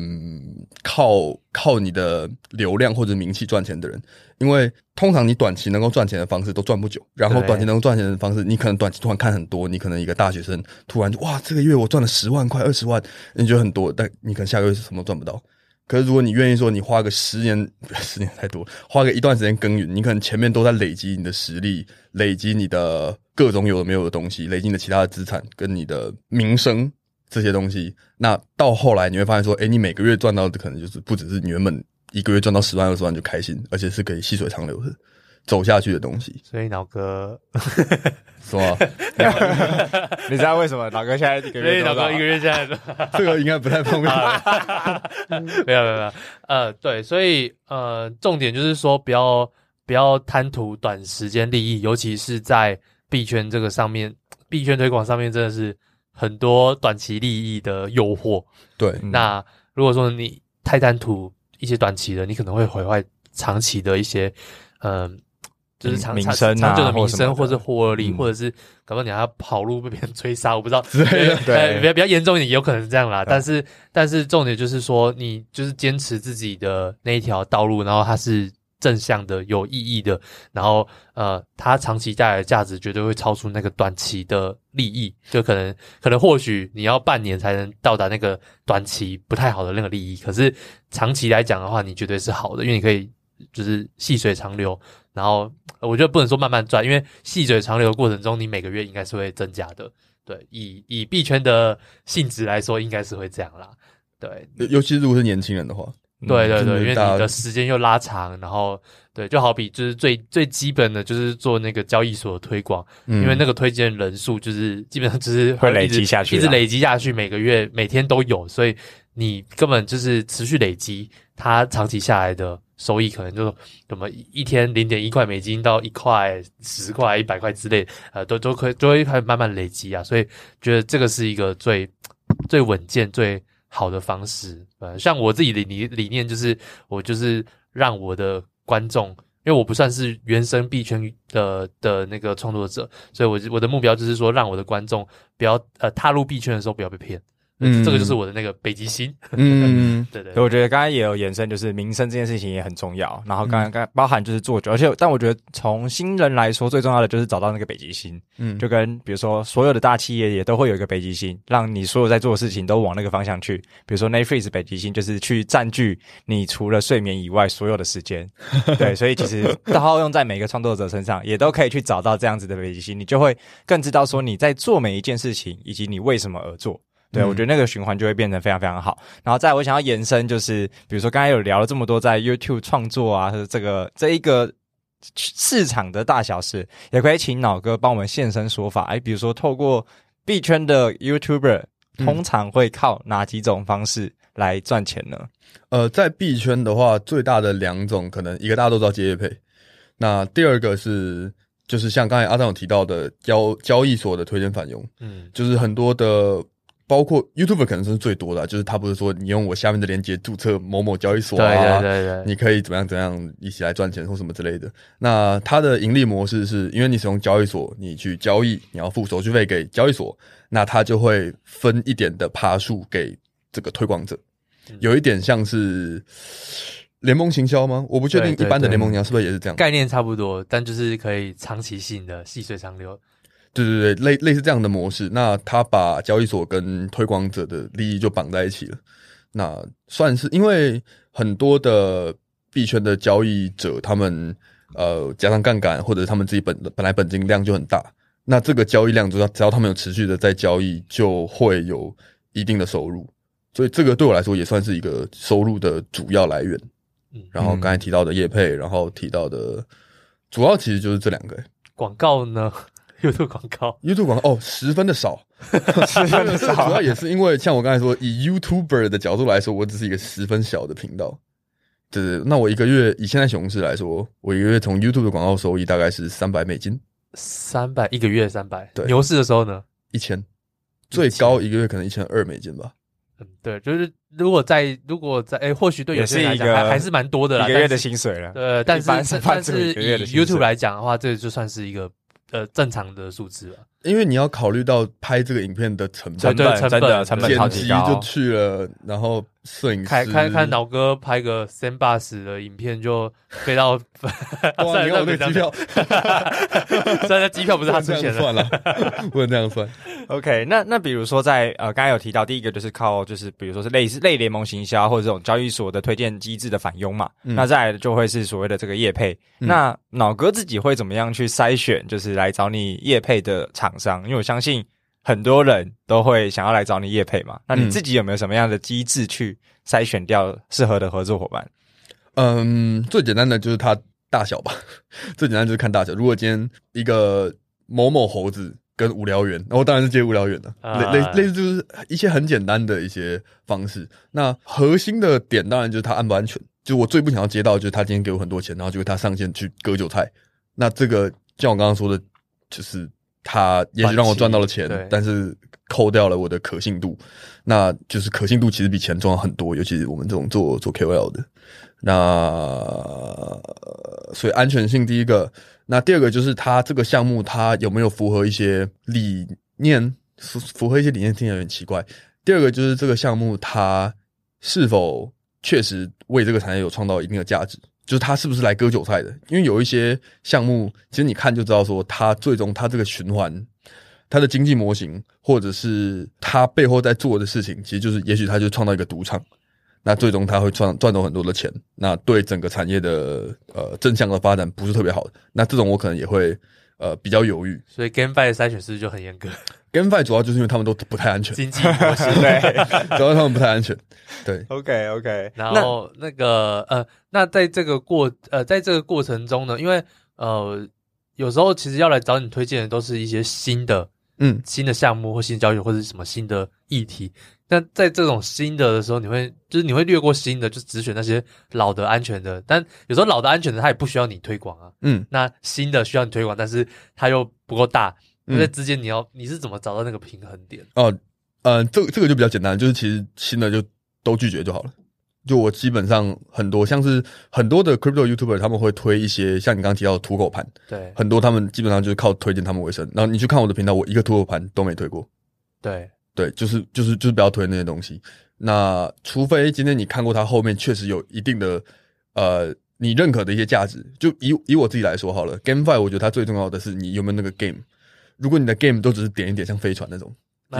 靠靠你的流量或者名气赚钱的人，因为通常你短期能够赚钱的方式都赚不久，然后短期能够赚钱的方式，你可能短期突然看很多，你可能一个大学生突然就哇，这个月我赚了十万块、二十万，你觉得很多，但你可能下个月是什么都赚不到。可是如果你愿意说，你花个十年，十年太多，花个一段时间耕耘，你可能前面都在累积你的实力，累积你的各种有的没有的东西，累积你的其他的资产跟你的名声。这些东西，那到后来你会发现说，诶，你每个月赚到的可能就是不只是你原本一个月赚到十万二十万就开心，而且是可以细水长流的走下去的东西。所以老哥 说，你知道为什么老哥现在一个月？脑哥一个月现在 这个应该不太方便。没有没有没有，呃，对，所以呃，重点就是说，不要不要贪图短时间利益，尤其是在币圈这个上面，币圈推广上面真的是。很多短期利益的诱惑，对。那如果说你太贪图一些短期的，你可能会毁坏长期的一些，嗯、呃，就是长名声、啊、长久的名声，或者是获利，或者是搞不好你还要跑路被别人追杀，我不知道。对 对，对比较比较严重一点，也有可能是这样啦。但是但是重点就是说，你就是坚持自己的那一条道路，然后它是。正向的、有意义的，然后呃，它长期带来的价值绝对会超出那个短期的利益，就可能可能或许你要半年才能到达那个短期不太好的那个利益，可是长期来讲的话，你绝对是好的，因为你可以就是细水长流，然后我觉得不能说慢慢赚，因为细水长流的过程中，你每个月应该是会增加的。对，以以币圈的性质来说，应该是会这样啦。对，尤其是如果是年轻人的话。对对对，因为你的时间又拉长，然后对，就好比就是最最基本的就是做那个交易所的推广，嗯、因为那个推荐人数就是基本上就是会累积下去，一直累积下去，每个月每天都有，所以你根本就是持续累积，它长期下来的收益可能就什么一天零点一块美金到一块、十块、一百块之类，呃，都都可以都会慢慢累积啊，所以觉得这个是一个最最稳健最。好的方式，呃，像我自己的理理念就是，我就是让我的观众，因为我不算是原生币圈的的那个创作者，所以我我的目标就是说，让我的观众不要呃踏入币圈的时候不要被骗。嗯，这个就是我的那个北极星。嗯，对，对对。我觉得刚才也有延伸，就是名声这件事情也很重要。然后刚刚刚包含就是做久，而且但我觉得从新人来说，最重要的就是找到那个北极星。嗯，就跟比如说所有的大企业也都会有一个北极星，让你所有在做的事情都往那个方向去。比如说 Netflix 北极星就是去占据你除了睡眠以外所有的时间。对，所以其实套用在每个创作者身上，也都可以去找到这样子的北极星，你就会更知道说你在做每一件事情以及你为什么而做。对，我觉得那个循环就会变得非常非常好。然后，再我想要延伸，就是比如说刚才有聊了这么多在 YouTube 创作啊，是这个这一个市场的大小事，也可以请脑哥帮我们现身说法。哎，比如说透过币圈的 YouTuber，通常会靠哪几种方式来赚钱呢？呃，在币圈的话，最大的两种可能，一个大家都知道接业配，那第二个是就是像刚才阿张有提到的交交易所的推荐返佣，嗯，就是很多的。包括 YouTube 可能是最多的，就是他不是说你用我下面的链接注册某某交易所啊，对对对对，你可以怎么样怎么样一起来赚钱或什么之类的。那它的盈利模式是因为你使用交易所，你去交易，你要付手续费给交易所，那它就会分一点的爬数给这个推广者，有一点像是联盟行销吗？我不确定一般的联盟行销是不是也是这样？概念差不多，但就是可以长期性的细水长流。对对对，类类似这样的模式，那他把交易所跟推广者的利益就绑在一起了。那算是因为很多的币圈的交易者，他们呃加上杠杆，或者他们自己本本来本金量就很大，那这个交易量只要只要他们有持续的在交易，就会有一定的收入，所以这个对我来说也算是一个收入的主要来源。嗯，然后刚才提到的业配，然后提到的主要其实就是这两个。广告呢？YouTube 广告，YouTube 广告哦，十分的少，十分的少。主要也是因为像我刚才说，以 YouTuber 的角度来说，我只是一个十分小的频道。对对，那我一个月以现在熊市来说，我一个月从 YouTube 的广告收益大概是三百美金，三百一个月三百。对，牛市的时候呢，一千，最高一个月可能一千二美金吧。嗯，对，就是如果在如果在哎，或许对有些人来讲还还是蛮多的啦，一个月的薪水了。对，但是但是以 YouTube 来讲的话，这就算是一个呃正常的数字吧。因为你要考虑到拍这个影片的成本，对成本成本超级高，就去了，然后摄影师看看看老哥拍个三八十的影片就飞到，哇，你看我那机票，虽然机票不是他出钱的，算了，不能这样算。OK，那那比如说在呃刚才有提到第一个就是靠就是比如说是类似类联盟行销或者这种交易所的推荐机制的返佣嘛，嗯、那再来就会是所谓的这个业配。嗯、那脑哥自己会怎么样去筛选，就是来找你业配的厂？商，因为我相信很多人都会想要来找你业配嘛。那你自己有没有什么样的机制去筛选掉适合的合作伙伴？嗯，最简单的就是它大小吧。最简单就是看大小。如果今天一个某某猴子跟无聊猿，那我当然是接无聊猿的。类类类似就是一些很简单的一些方式。那核心的点当然就是它安不安全。就我最不想要接到就是他今天给我很多钱，然后就他上线去割韭菜。那这个像我刚刚说的，就是。他也许让我赚到了钱，但是扣掉了我的可信度，那就是可信度其实比钱重要很多，尤其是我们这种做做 KOL 的。那所以安全性第一个，那第二个就是它这个项目它有没有符合一些理念，符符合一些理念听起来有点奇怪。第二个就是这个项目它是否确实为这个产业有创造一定的价值。就是他是不是来割韭菜的？因为有一些项目，其实你看就知道，说他最终他这个循环，他的经济模型，或者是他背后在做的事情，其实就是，也许他就创造一个赌场，那最终他会赚赚到很多的钱，那对整个产业的呃正向的发展不是特别好的。那这种我可能也会呃比较犹豫。所以 GameFi 的筛选是不是就很严格？GameFi 主要就是因为他们都不太安全，经济模式对，主要他们不太安全。对，OK OK。然后那个呃，那在这个过呃，在这个过程中呢，因为呃，有时候其实要来找你推荐的都是一些新的嗯新的项目或新的交易或者是什么新的议题。那在这种新的的时候，你会就是你会略过新的，就只选那些老的安全的。但有时候老的安全的，它也不需要你推广啊。嗯，那新的需要你推广，但是它又不够大。因为之间你要你是怎么找到那个平衡点？哦，呃，这这个就比较简单，就是其实新的就都拒绝就好了。就我基本上很多像是很多的 crypto YouTuber 他们会推一些像你刚刚提到的土狗盘，对，很多他们基本上就是靠推荐他们为生。然后你去看我的频道，我一个土狗盘都没推过。对对，就是就是就是不要推那些东西。那除非今天你看过它后面确实有一定的呃你认可的一些价值。就以以我自己来说好了，GameFi 我觉得它最重要的是你有没有那个 game。如果你的 game 都只是点一点像飞船那种，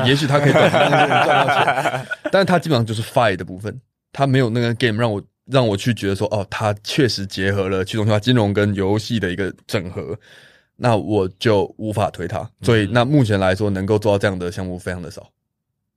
也许它可以短时间赚到钱，但是它基本上就是 fi 的部分，它没有那个 game 让我让我去觉得说，哦，它确实结合了去中心化金融跟游戏的一个整合，那我就无法推它。所以，那目前来说，能够做到这样的项目非常的少，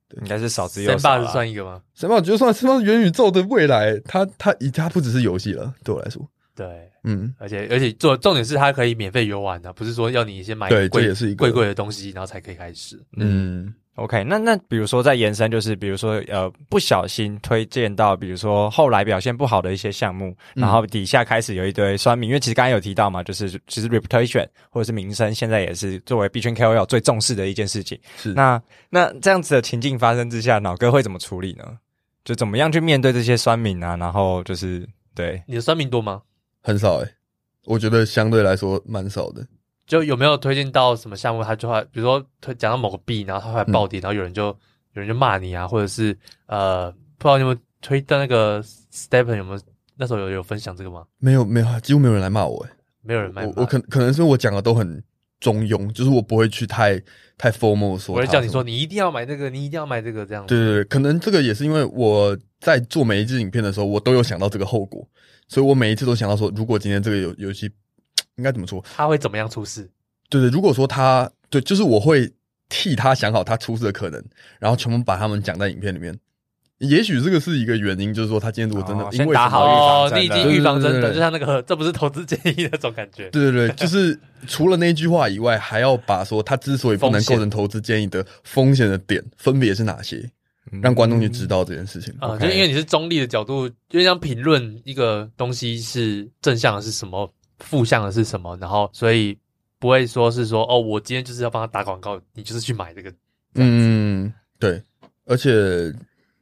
对，应该是少之又少。Sandbox 算一个吗？Sandbox 就算是元宇宙的未来，它它已它不只是游戏了，对我来说。对，嗯，而且而且做重点是它可以免费游玩的，不是说要你先买贵贵贵的东西，然后才可以开始。嗯，OK，那那比如说再延伸，就是比如说呃不小心推荐到，比如说后来表现不好的一些项目，然后底下开始有一堆酸民，因为其实刚才有提到嘛，就是其实 reputation 或者是名声，现在也是作为 B 圈 KOL 最重视的一件事情。是，那那这样子的情境发生之下，脑哥会怎么处理呢？就怎么样去面对这些酸民啊？然后就是对你的酸民多吗？很少诶、欸，我觉得相对来说蛮少的。就有没有推荐到什么项目，他就会比如说推讲到某个币，然后他会暴跌，嗯、然后有人就有人就骂你啊，或者是呃，不知道你有没有推的那个 Stephen 有没有那时候有有分享这个吗？没有没有，几乎没有人来骂我诶、欸，没有人骂我，我可可能是我讲的都很中庸，就是我不会去太太 formal 说。我会叫你说你一定要买这个，你一定要买这个这样。对对对，可能这个也是因为我在做每一支影片的时候，我都有想到这个后果。所以我每一次都想到说，如果今天这个游游戏应该怎么说？他会怎么样出事？对对，如果说他对，就是我会替他想好他出事的可能，然后全部把他们讲在影片里面。也许这个是一个原因，就是说他今天如果真的因为打好预哦，你已经预防针的，就像那个这不是投资建议那种感觉。对对对，就是除了那句话以外，还要把说他之所以不能构成投资建议的风险的点分别是哪些，让观众去知道这件事情啊。就因为你是中立的角度，就像评论一个东西是正向的是什么，负向的是什么，然后所以不会说是说哦，我今天就是要帮他打广告，你就是去买这个。嗯，对，而且。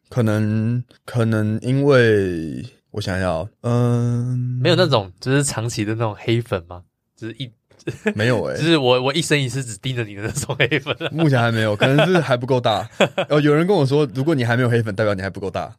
可能可能因为我想要，嗯，没有那种就是长期的那种黑粉吗？就是一 没有诶、欸、就是我我一生一世只盯着你的那种黑粉。目前还没有，可能是还不够大。哦，有人跟我说，如果你还没有黑粉，代表你还不够大。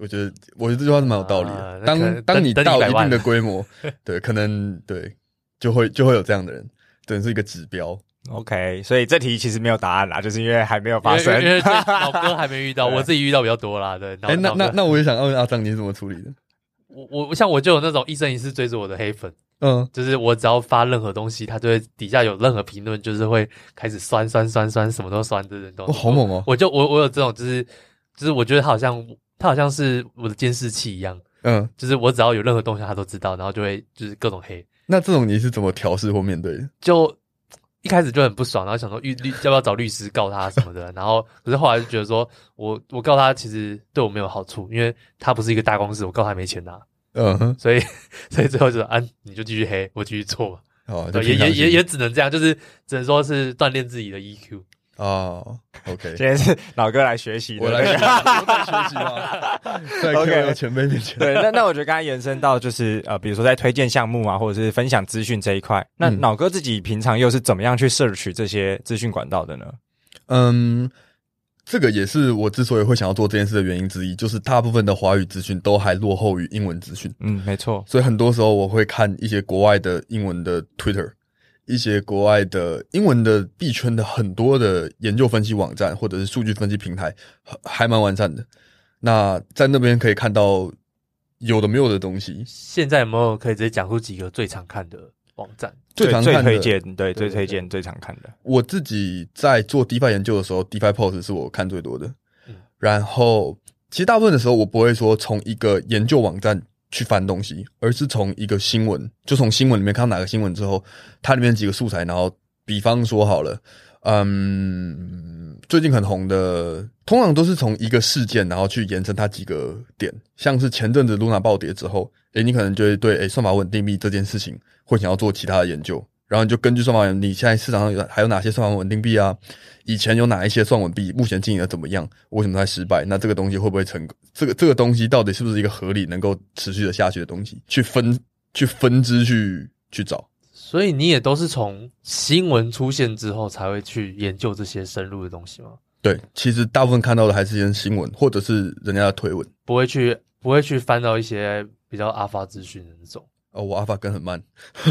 我觉得，我觉得这句话是蛮有道理的。呃、当当你到一定的规模，对，可能对，就会就会有这样的人，等于是一个指标。OK，所以这题其实没有答案啦，就是因为还没有发生，因为 老哥还没遇到，我自己遇到比较多啦。对，哎、欸，那那那我也想问阿张，你是怎么处理的？我我像我就有那种一生一世追着我的黑粉，嗯，就是我只要发任何东西，他就会底下有任何评论，就是会开始酸酸酸酸，什么都酸的人都，哇，好猛哦！我就我我有这种，就是就是我觉得他好像他好像是我的监视器一样，嗯，就是我只要有任何东西，他都知道，然后就会就是各种黑。那这种你是怎么调试或面对的？就。一开始就很不爽，然后想说律律要不要找律师告他什么的，然后可是后来就觉得说我我告他其实对我没有好处，因为他不是一个大公司，我告他没钱拿，嗯哼，所以 所以最后就说啊，你就继续黑，我继续做嘛，哦，也也也也只能这样，就是只能说是锻炼自己的 EQ。哦、oh,，OK，今天是老哥来学习，我来学习，我在学习吗？在 OK 前辈面前，对，那那我觉得刚才延伸到就是呃，比如说在推荐项目啊，或者是分享资讯这一块，那老哥自己平常又是怎么样去 search 这些资讯管道的呢？嗯，这个也是我之所以会想要做这件事的原因之一，就是大部分的华语资讯都还落后于英文资讯。嗯，没错，所以很多时候我会看一些国外的英文的 Twitter。一些国外的英文的币圈的很多的研究分析网站或者是数据分析平台，还蛮完善的。那在那边可以看到有的没有的东西。现在有没有可以直接讲出几个最常看的网站？最常看的、最推荐，对，最推荐、最常看的。我自己在做 DeFi 研究的时候，DeFi Post 是我看最多的。嗯，然后其实大部分的时候，我不会说从一个研究网站。去翻东西，而是从一个新闻，就从新闻里面看到哪个新闻之后，它里面几个素材，然后比方说好了，嗯，最近很红的，通常都是从一个事件，然后去延伸它几个点，像是前阵子 Luna 暴跌之后，诶，你可能就会对诶算法稳定币这件事情会想要做其他的研究。然后你就根据算法，你现在市场上有还有哪些算法稳定币啊？以前有哪一些算稳币？目前经营的怎么样？为什么它失败？那这个东西会不会成功？这个这个东西到底是不是一个合理能够持续的下去的东西？去分去分支去去找。所以你也都是从新闻出现之后才会去研究这些深入的东西吗？对，其实大部分看到的还是一些新闻或者是人家的推文，不会去不会去翻到一些比较阿发资讯的那种。哦，我阿法跟很慢，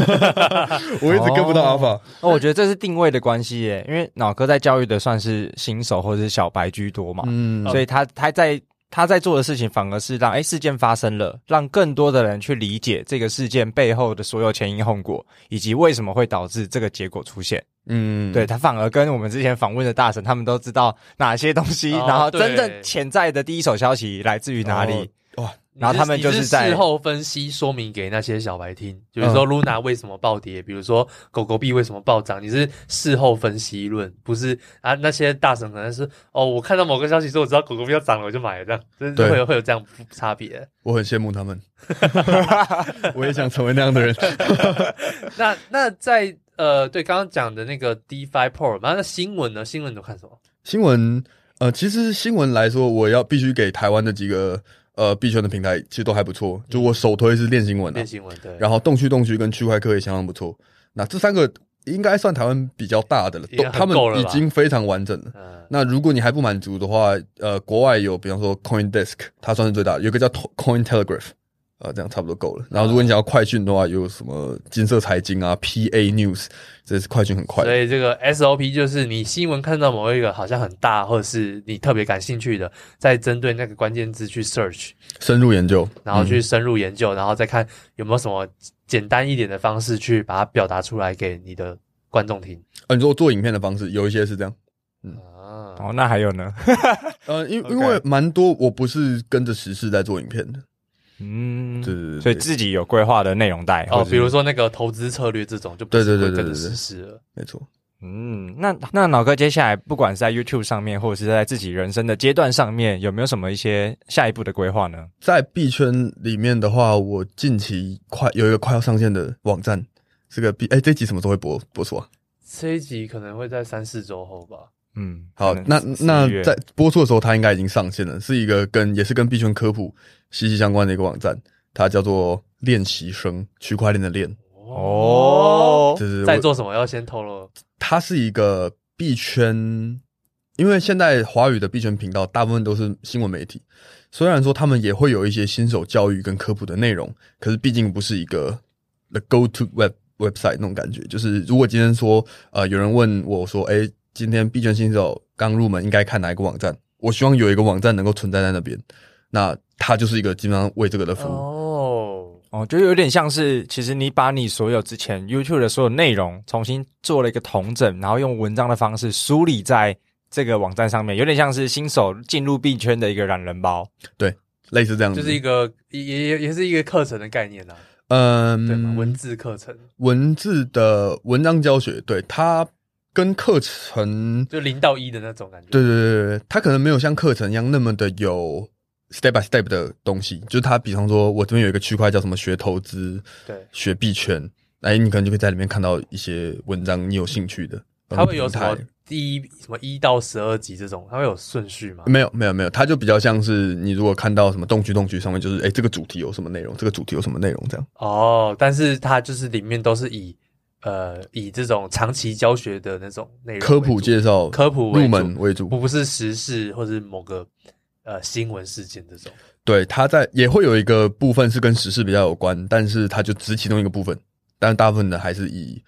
我一直跟不到阿法。哦，我觉得这是定位的关系耶，因为脑哥在教育的算是新手或者是小白居多嘛，嗯，所以他他在他在做的事情反而是让哎事件发生了，让更多的人去理解这个事件背后的所有前因后果，以及为什么会导致这个结果出现。嗯，对，他反而跟我们之前访问的大神，他们都知道哪些东西，哦，然后真正潜在的第一手消息来自于哪里。哦，哇。然后他们就是在事后分析说明给那些小白听，比如说 Luna 为什么暴跌，比如说狗狗币为什么暴涨，你是事后分析论，不是啊？那些大神可能是哦，我看到某个消息说我知道狗狗币要涨了，我就买了，这样就是会有会有这样差别。我很羡慕他们，我也想成为那样的人。那那在呃，对刚刚讲的那个 DeFi Pro，那新闻呢？新闻你都看什么？新闻呃，其实新闻来说，我要必须给台湾的几个。呃，币圈的平台其实都还不错，就我首推是链新闻啊，链新闻对，然后动区动区跟区块科也相当不错。那这三个应该算台湾比较大的了，都他们已经非常完整了。嗯、那如果你还不满足的话，呃，国外有比方说 CoinDesk，它算是最大的，有个叫 Cointelegraph。啊，这样差不多够了。然后，如果你想要快讯的话，有什么金色财经啊、PA News，这是快讯很快。所以这个 SOP 就是你新闻看到某一个好像很大，或者是你特别感兴趣的，再针对那个关键字去 search，深入研究，然后去深入研究，嗯、然后再看有没有什么简单一点的方式去把它表达出来给你的观众听。啊，你说做影片的方式有一些是这样。嗯啊，哦，那还有呢？呃，因因为蛮多，我不是跟着时事在做影片的。嗯，对，对，对，所以自己有规划的内容带哦，比如说那个投资策略这种，就不是会跟着时事了，没错。嗯，那那老哥接下来不管是在 YouTube 上面，或者是在自己人生的阶段上面，有没有什么一些下一步的规划呢？在币圈里面的话，我近期快有一个快要上线的网站，这个币哎，这一集什么时候会播播出啊？这一集可能会在三四周后吧。嗯，好，那那在播出的时候，它应该已经上线了，是一个跟也是跟币圈科普息息相关的一个网站，它叫做练习生，区块链的链。哦，就是在做什么？要先透露。它是一个币圈，因为现在华语的币圈频道大部分都是新闻媒体，虽然说他们也会有一些新手教育跟科普的内容，可是毕竟不是一个 the go to web website 那种感觉。就是如果今天说，呃，有人问我说，哎、欸，今天币圈新手刚入门应该看哪一个网站？我希望有一个网站能够存在在那边，那它就是一个基本上为这个的服务。哦。哦，就有点像是，其实你把你所有之前 YouTube 的所有内容重新做了一个统整，然后用文章的方式梳理在这个网站上面，有点像是新手进入币圈的一个懒人包。对，类似这样子，就是一个也也也是一个课程的概念啊。嗯？文字课程，文字的文章教学，对，它跟课程就零到一的那种感觉。对对对对，它可能没有像课程一样那么的有。step by step 的东西，就是它，比方说，我这边有一个区块叫什么学投资，对，学币圈，哎，你可能就可以在里面看到一些文章，你有兴趣的。它会有什么第一什么一到十二级这种，它会有顺序吗？没有，没有，没有，它就比较像是你如果看到什么动区动区上面，就是哎，这个主题有什么内容，这个主题有什么内容这样。哦，但是它就是里面都是以呃以这种长期教学的那种内容，科普介绍、科普入门为主，不不是时事或是某个。呃，新闻事件这种，对，它在也会有一个部分是跟时事比较有关，但是它就只其中一个部分，但是大部分的还是以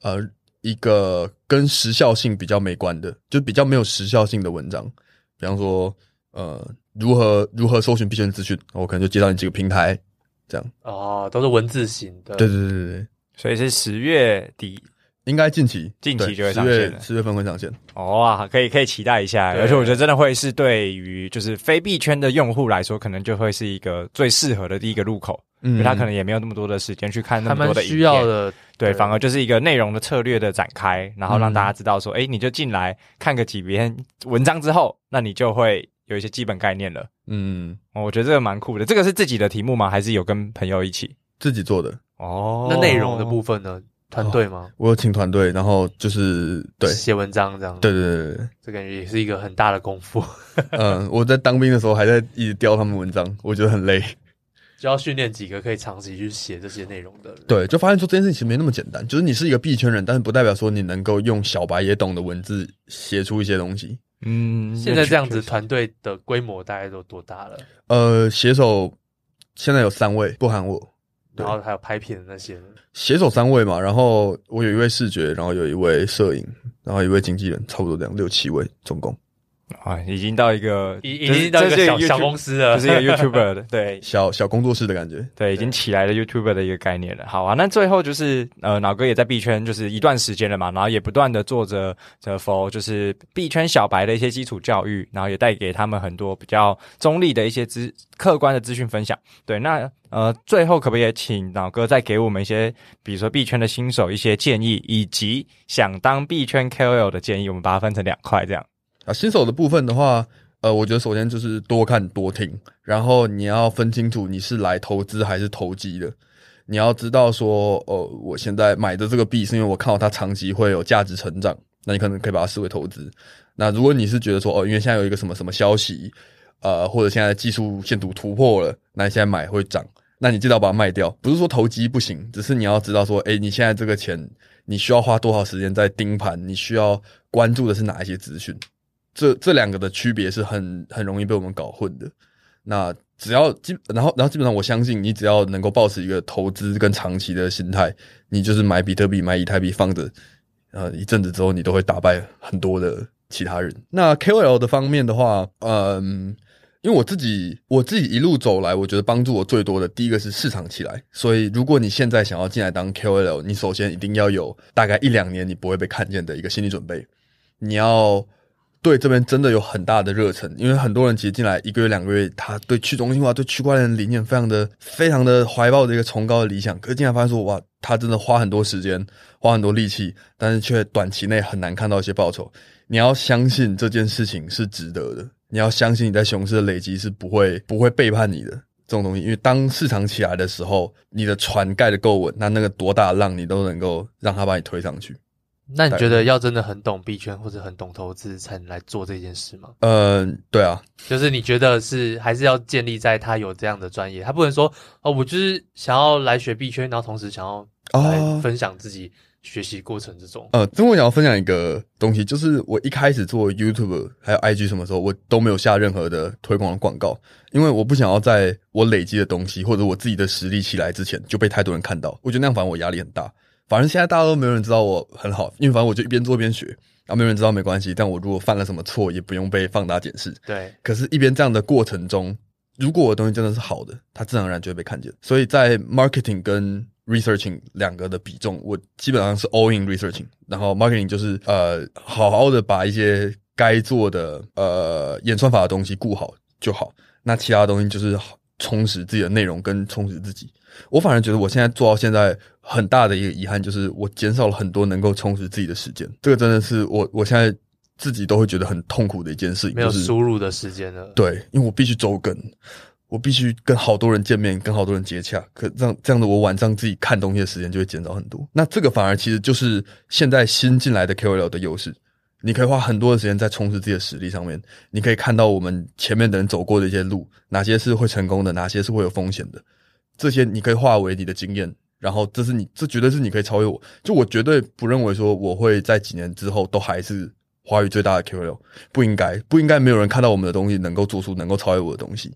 呃一个跟时效性比较没关的，就比较没有时效性的文章，比方说呃如何如何搜寻必选资讯，我可能就接到你几个平台这样，哦，都是文字型的，对对对对对，所以是十月底。应该近期，近期就会上线十月份会上线。哦啊，可以可以期待一下。而且我觉得真的会是对于就是非币圈的用户来说，可能就会是一个最适合的第一个入口。嗯，因为他可能也没有那么多的时间去看那么多的。需要的，对，反而就是一个内容的策略的展开，然后让大家知道说，哎、嗯，你就进来看个几篇文章之后，那你就会有一些基本概念了。嗯，我觉得这个蛮酷的。这个是自己的题目吗？还是有跟朋友一起自己做的？哦，那内容的部分呢？团队吗？我有请团队，然后就是对写文章这样。对对对对，这感觉也是一个很大的功夫。嗯，我在当兵的时候还在一直雕他们文章，我觉得很累，就要训练几个可以长期去写这些内容的人。对，就发现说这件事情其实没那么简单，就是你是一个币圈人，但是不代表说你能够用小白也懂的文字写出一些东西。嗯，现在这样子团队的规模大概都多大了？呃，写手现在有三位，不含我。然后还有拍片的那些，写手三位嘛，然后我有一位视觉，然后有一位摄影，然后一位经纪人，差不多这样六七位总共。啊，已经到一个，已已经到一个小小公司了，就是一个 YouTuber 的，对，小小工作室的感觉，对，已经起来了 YouTuber 的一个概念了。好啊，那最后就是呃，脑哥也在币圈就是一段时间了嘛，然后也不断的做着这 for 就是币圈小白的一些基础教育，然后也带给他们很多比较中立的一些资客观的资讯分享。对，那呃，最后可不可以请老哥再给我们一些，比如说币圈的新手一些建议，以及想当币圈 KOL 的建议，我们把它分成两块这样。啊，新手的部分的话，呃，我觉得首先就是多看多听，然后你要分清楚你是来投资还是投机的。你要知道说，哦、呃，我现在买的这个币是因为我看到它长期会有价值成长，那你可能可以把它视为投资。那如果你是觉得说，哦，因为现在有一个什么什么消息，呃，或者现在技术限度突破了，那你现在买会涨，那你记得把它卖掉。不是说投机不行，只是你要知道说，诶，你现在这个钱你需要花多少时间在盯盘，你需要关注的是哪一些资讯。这这两个的区别是很很容易被我们搞混的。那只要基，然后然后基本上我相信，你只要能够保持一个投资跟长期的心态，你就是买比特币、买以太币放着，呃，一阵子之后你都会打败很多的其他人。那 KOL 的方面的话，嗯，因为我自己我自己一路走来，我觉得帮助我最多的第一个是市场起来。所以如果你现在想要进来当 KOL，你首先一定要有大概一两年你不会被看见的一个心理准备，你要。对这边真的有很大的热忱，因为很多人其实进来一个月两个月，他对去中心化、对区块链的理念非常的、非常的怀抱着一个崇高的理想，可是进来发现说，哇，他真的花很多时间、花很多力气，但是却短期内很难看到一些报酬。你要相信这件事情是值得的，你要相信你在熊市的累积是不会不会背叛你的这种东西，因为当市场起来的时候，你的船盖得够稳，那那个多大的浪你都能够让它把你推上去。那你觉得要真的很懂币圈或者很懂投资才能来做这件事吗？嗯、呃，对啊，就是你觉得是还是要建立在他有这样的专业，他不能说哦，我就是想要来学币圈，然后同时想要来分享自己学习过程之中。呃，中国想要分享一个东西，就是我一开始做 YouTube 还有 IG 什么时候，我都没有下任何的推广的广告，因为我不想要在我累积的东西或者我自己的实力起来之前就被太多人看到，我觉得那样反而我压力很大。反正现在大家都没有人知道我很好，因为反正我就一边做一边学，然后没有人知道没关系。但我如果犯了什么错，也不用被放大检视。对。可是，一边这样的过程中，如果我的东西真的是好的，它自然而然就会被看见。所以在 marketing 跟 researching 两个的比重，我基本上是 all in researching，然后 marketing 就是呃好好的把一些该做的呃演算法的东西顾好就好。那其他的东西就是充实自己的内容跟充实自己。我反而觉得我现在做到现在很大的一个遗憾，就是我减少了很多能够充实自己的时间。这个真的是我我现在自己都会觉得很痛苦的一件事情，没有输入的时间了。对，因为我必须周更，我必须跟好多人见面，跟好多人接洽。可这样这样的，我晚上自己看东西的时间就会减少很多。那这个反而其实就是现在新进来的 KOL 的优势。你可以花很多的时间在充实自己的实力上面，你可以看到我们前面的人走过的一些路，哪些是会成功的，哪些是会有风险的。这些你可以化为你的经验，然后这是你，这绝对是你可以超越我。就我绝对不认为说我会在几年之后都还是华语最大的 KOL，不应该，不应该没有人看到我们的东西能够做出能够超越我的东西。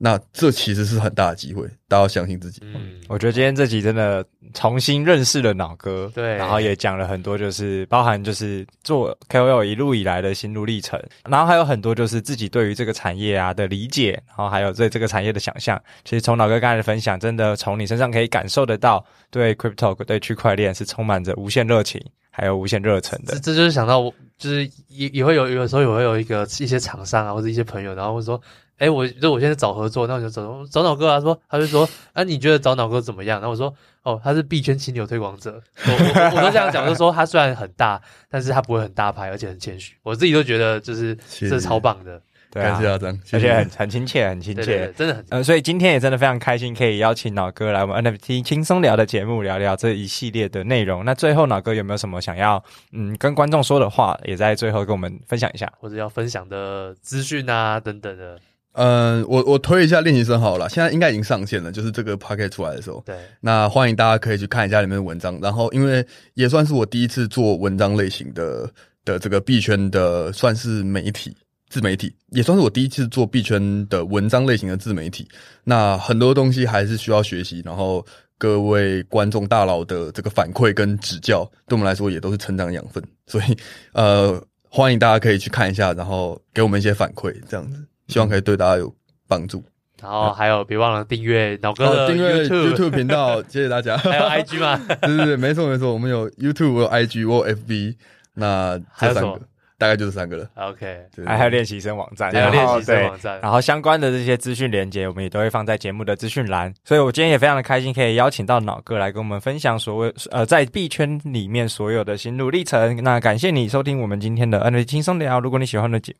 那这其实是很大的机会，大家要相信自己。嗯，我觉得今天这集真的重新认识了脑哥，对，然后也讲了很多，就是包含就是做 KOL 一路以来的心路历程，然后还有很多就是自己对于这个产业啊的理解，然后还有对这个产业的想象。其实从脑哥刚才的分享，真的从你身上可以感受得到，对 Crypto 对区块链是充满着无限热情，还有无限热忱的。这这就是想到，就是也也会有有时候也会有一个一些厂商啊，或者一些朋友，然后会说。哎、欸，我就我现在找合作，那我就找找脑哥啊。说他就说，啊，你觉得找脑哥怎么样？然后我说，哦，他是币圈清流推广者。我我，我都这样讲，就说他虽然很大，但是他不会很大牌，而且很谦虚。我自己都觉得，就是这是超棒的。对啊，感谢阿璋，而且很很亲切，很亲切，对对对，真的很。呃，所以今天也真的非常开心，可以邀请脑哥来我们 NFT 轻松聊的节目，聊聊这一系列的内容。那最后，脑哥有没有什么想要嗯跟观众说的话，也在最后跟我们分享一下，或者要分享的资讯啊等等的。嗯，我我推一下练习生好了，现在应该已经上线了，就是这个 Podcast 出来的时候。对，那欢迎大家可以去看一下里面的文章。然后，因为也算是我第一次做文章类型的的这个币圈的算是媒体自媒体，也算是我第一次做币圈的文章类型的自媒体。那很多东西还是需要学习，然后各位观众大佬的这个反馈跟指教，对我们来说也都是成长养分。所以，呃，欢迎大家可以去看一下，然后给我们一些反馈，这样子。希望可以对大家有帮助，然后还有别忘了订阅脑哥的 YouTube YouTube 频道，谢谢大家。还有 IG 吗？对对对，没错没错，我们有 YouTube，我有 IG，我有 FB，那还有三个。大概就是三个了。OK，还有练习生网站，还有练习生网站，然后相关的这些资讯连接，我们也都会放在节目的资讯栏。所以我今天也非常的开心，可以邀请到脑哥来跟我们分享所谓呃在币圈里面所有的心路历程。那感谢你收听我们今天的 NFT 轻松聊。如果你喜欢的节，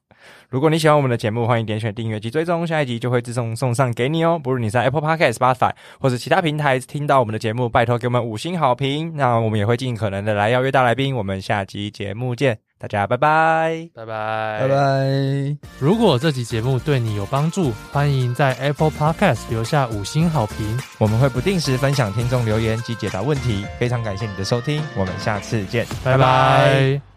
如果你喜欢我们的节目，欢迎点选订阅及追踪，下一集就会自动送上给你哦。不论你在 Apple Podcast、Spotify 或者其他平台听到我们的节目，拜托给我们五星好评。那我们也会尽可能的来邀约大来宾。我们下集节目见。大家拜拜，拜拜，拜拜。如果这集节目对你有帮助，欢迎在 Apple Podcast 留下五星好评。我们会不定时分享听众留言及解答问题。非常感谢你的收听，我们下次见，拜拜。拜拜。